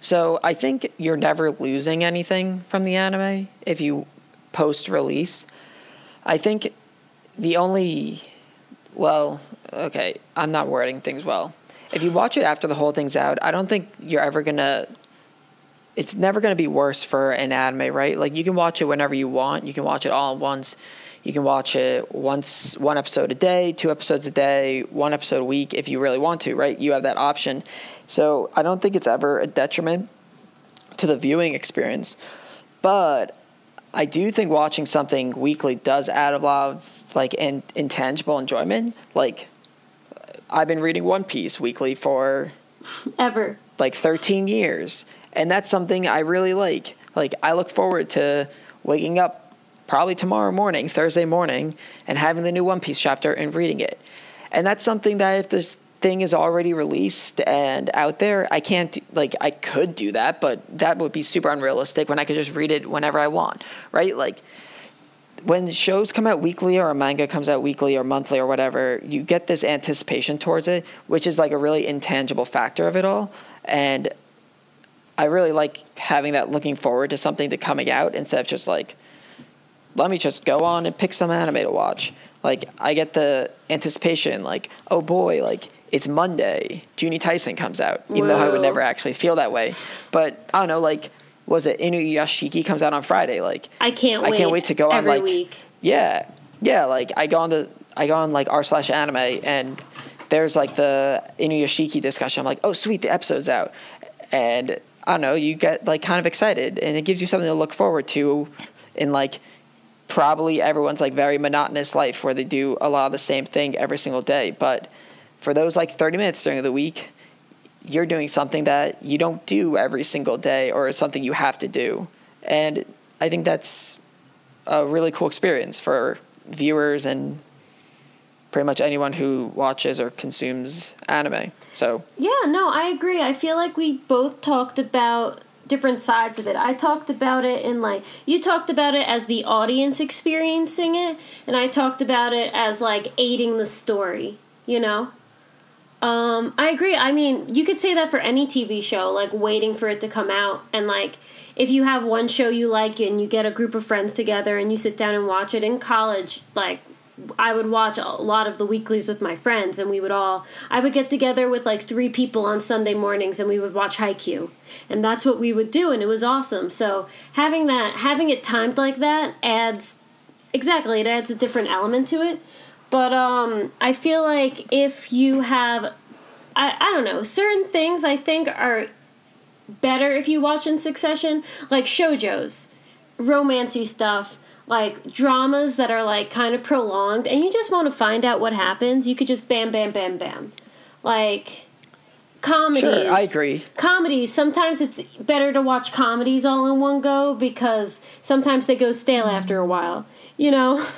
so I think you're never losing anything from the anime if you post release. I think the only well, okay, I'm not wording things well. If you watch it after the whole thing's out, I don't think you're ever gonna. It's never gonna be worse for an anime, right? Like you can watch it whenever you want. You can watch it all at once. You can watch it once, one episode a day, two episodes a day, one episode a week if you really want to, right? You have that option. So I don't think it's ever a detriment to the viewing experience. But I do think watching something weekly does add a lot of like in, intangible enjoyment. Like I've been reading One Piece weekly for Ever. like 13 years and that's something i really like. Like i look forward to waking up probably tomorrow morning thursday morning and having the new one piece chapter and reading it. And that's something that if this thing is already released and out there i can't like i could do that but that would be super unrealistic when i could just read it whenever i want right? Like when shows come out weekly or a manga comes out weekly or monthly or whatever, you get this anticipation towards it, which is like a really intangible factor of it all. And I really like having that looking forward to something to coming out instead of just like, let me just go on and pick some anime to watch. Like I get the anticipation, like, oh boy, like it's Monday, Juni Taisen comes out, even though I would never actually feel that way. But I don't know, like, was it Inuyashiki comes out on Friday? Like I can't I wait. can't wait to go on every like week. yeah yeah like I go on the I go on like r slash anime and there's like the Inuyashiki discussion. I'm like oh sweet the episode's out and I don't know you get like kind of excited and it gives you something to look forward to in like probably everyone's like very monotonous life where they do a lot of the same thing every single day but for those like 30 minutes during the week you're doing something that you don't do every single day or something you have to do. And I think that's a really cool experience for viewers and pretty much anyone who watches or consumes anime. So, Yeah, no, I agree. I feel like we both talked about different sides of it. I talked about it in like you talked about it as the audience experiencing it, and I talked about it as like aiding the story, you know? Um, I agree. I mean, you could say that for any TV show, like waiting for it to come out. And like, if you have one show you like and you get a group of friends together and you sit down and watch it in college, like, I would watch a lot of the weeklies with my friends, and we would all. I would get together with like three people on Sunday mornings, and we would watch Haikyuu, and that's what we would do, and it was awesome. So having that, having it timed like that, adds exactly. It adds a different element to it. But um, I feel like if you have, I, I don't know, certain things I think are better if you watch in succession, like shoujos, romancy stuff, like dramas that are like kind of prolonged and you just want to find out what happens, you could just bam, bam, bam, bam. Like comedies. Sure, I agree. Comedies. Sometimes it's better to watch comedies all in one go because sometimes they go stale after a while. You know.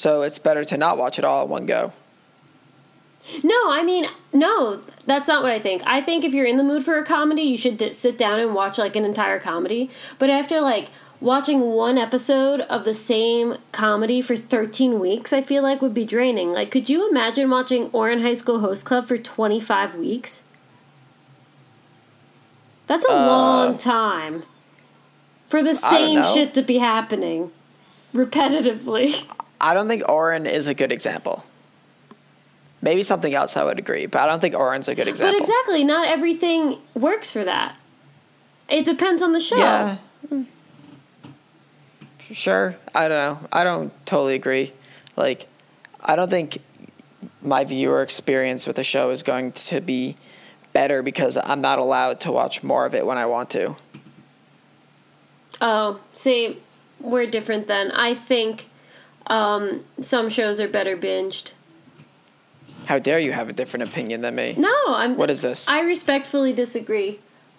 So it's better to not watch it all at one go. No, I mean, no, that's not what I think. I think if you're in the mood for a comedy, you should d- sit down and watch like an entire comedy. But after like watching one episode of the same comedy for 13 weeks, I feel like would be draining. Like, could you imagine watching Ouran High School Host Club for 25 weeks? That's a Uh, long time for the same shit to be happening repetitively. I don't think Ouran is a good example. Maybe something else I would agree, but I don't think Ouran's a good example. But exactly, not everything works for that. It depends on the show. Yeah. Sure. I don't know. I don't totally agree. Like, I don't think my viewer experience with the show is going to be better because I'm not allowed to watch more of it when I want to. Oh, see, we're different then. I think um, some shows are better binged. How dare you have a different opinion than me? No, I'm. What is this? I respectfully disagree.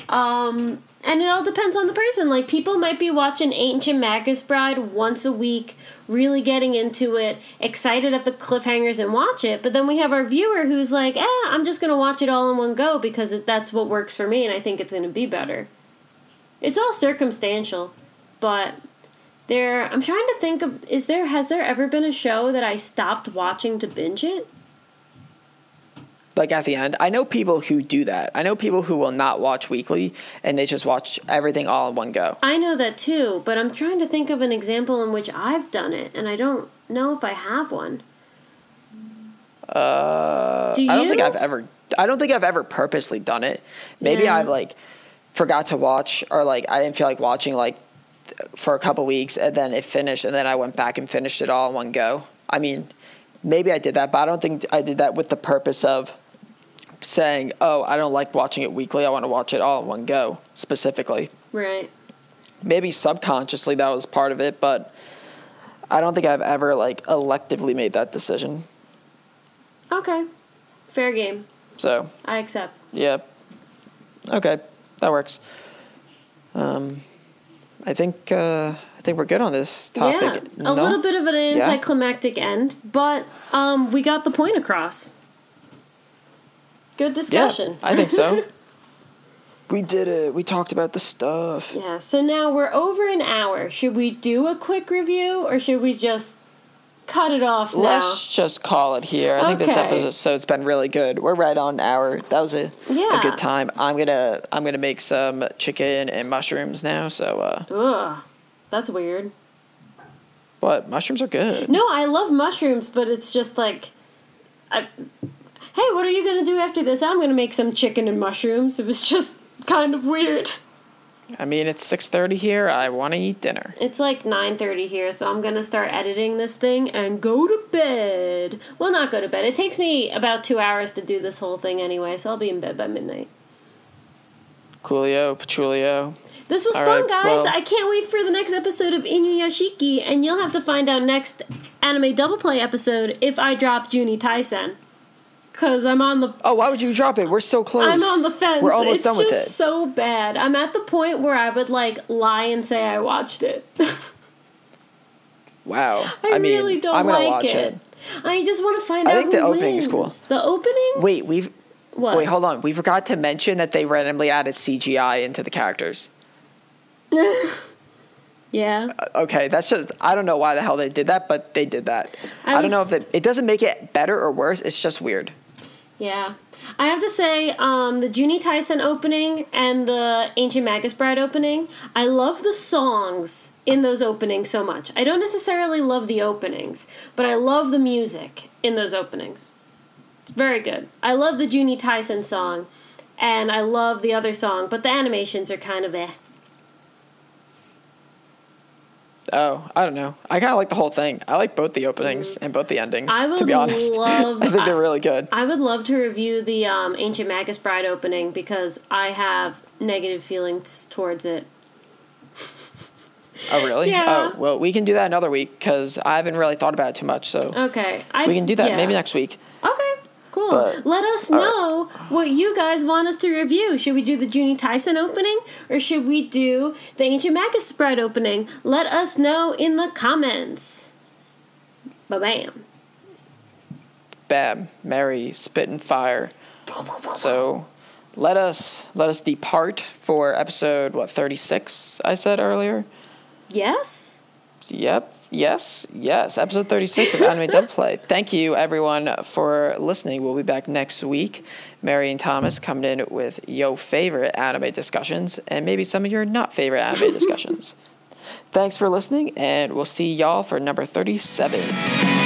Um, and it all depends on the person. Like people might be watching Ancient Magus Bride once a week, really getting into it, excited at the cliffhangers and watch it. But then we have our viewer who's like, "Eh, I'm just gonna watch it all in one go because it, that's what works for me, and I think it's gonna be better." It's all circumstantial, but there. I'm trying to think of is there has there ever been a show that I stopped watching to binge it? Like at the end. I know people who do that. I know people who will not watch weekly and they just watch everything all in one go. I know that too, but I'm trying to think of an example in which I've done it, and I don't know if I have one. Uh, Do I don't think? I've ever. I don't think I've ever purposely done it. Maybe Yeah. I've like forgot to watch or like I didn't feel like watching like for a couple weeks and then it finished and then I went back and finished it all in one go. I mean, maybe I did that, but I don't think I did that with the purpose of saying, "Oh, I don't like watching it weekly. I want to watch it all in one go." Specifically, Right. maybe subconsciously that was part of it, but I don't think I've ever like electively made that decision. Okay. Fair game. So I accept. Yeah. Okay, that works. Um, I think uh, I think we're good on this topic. Yeah. A No? little bit of an Yeah? anticlimactic end, but um, we got the point across. Good Yeah, discussion. I think so. we did it. We talked about the stuff. Yeah, so now we're over an hour. Should we do a quick review or should we just cut it off now? Let's just call it here. I think this Okay. episode's been really good. We're right on an hour. That was a, a good time. I'm gonna I'm gonna make some chicken and mushrooms now. So, uh, Ugh. That's weird. but mushrooms are good. No, I love mushrooms, but it's just like, I, hey, what are you gonna do after this? I'm gonna make some chicken and mushrooms. It was just kind of weird. I mean, it's six thirty here. I want to eat dinner. It's like 9:30 here, so I'm gonna start editing this thing and go to bed. Well, not go to bed. It takes me about two hours to do this whole thing anyway, so I'll be in bed by midnight. Coolio, patchoulio. This was All fun, right, guys. well- I can't wait for the next episode of Inuyashiki, and you'll have to find out next anime double play episode if I drop Juni Taisen. Cause I'm on the Oh, why would you drop it? We're so close. I'm on the fence. We're almost it's done with it. so bad. I'm at the point where I would like lie and say I watched it. Wow. I, mean, really don't I'm gonna like watch it. it. I just want to find I out. think who the opening is wins. cool. The opening? Wait, we've What? wait, hold on. We forgot to mention that they randomly added CGI into the characters. yeah. Uh, okay, that's just I don't know why the hell they did that, but they did that. I I, don't know if it it doesn't make it better or worse. It's just weird. Yeah. I have to say, um, the Juni Taisen opening and the Ancient Magus Bride opening, I love the songs in those openings so much. I don't necessarily love the openings, but I love the music in those openings. Very good. I love the Juni Taisen song, and I love the other song, but the animations are kind of eh. Oh, I don't know. I kind of like the whole thing. I like both the openings and both the endings. I would to be honest, love- I think they're really good. I would love to review the um, Ancient Magus Bride opening because I have negative feelings towards it. Oh, really? Yeah. Oh, well, we can do that another week because I haven't really thought about it too much. So Okay. I, we can do that yeah. maybe next week. Okay, cool. But- Let us right. know what you guys want us to review. Should we do the Juni Taisen opening or should we do the Ancient Magus Bride opening? Let us know in the comments. Ba bam. Bam, Mary, spit and fire. So let us let us depart for episode what thirty six. I said earlier. Yes? Yep. Yes. Yes. Episode 36 of Anime Dub Play. Thank you, everyone, for listening. We'll be back next week. Mary and Thomas coming in with your favorite anime discussions and maybe some of your not favorite anime discussions. Thanks for listening, and we'll see y'all for number 37.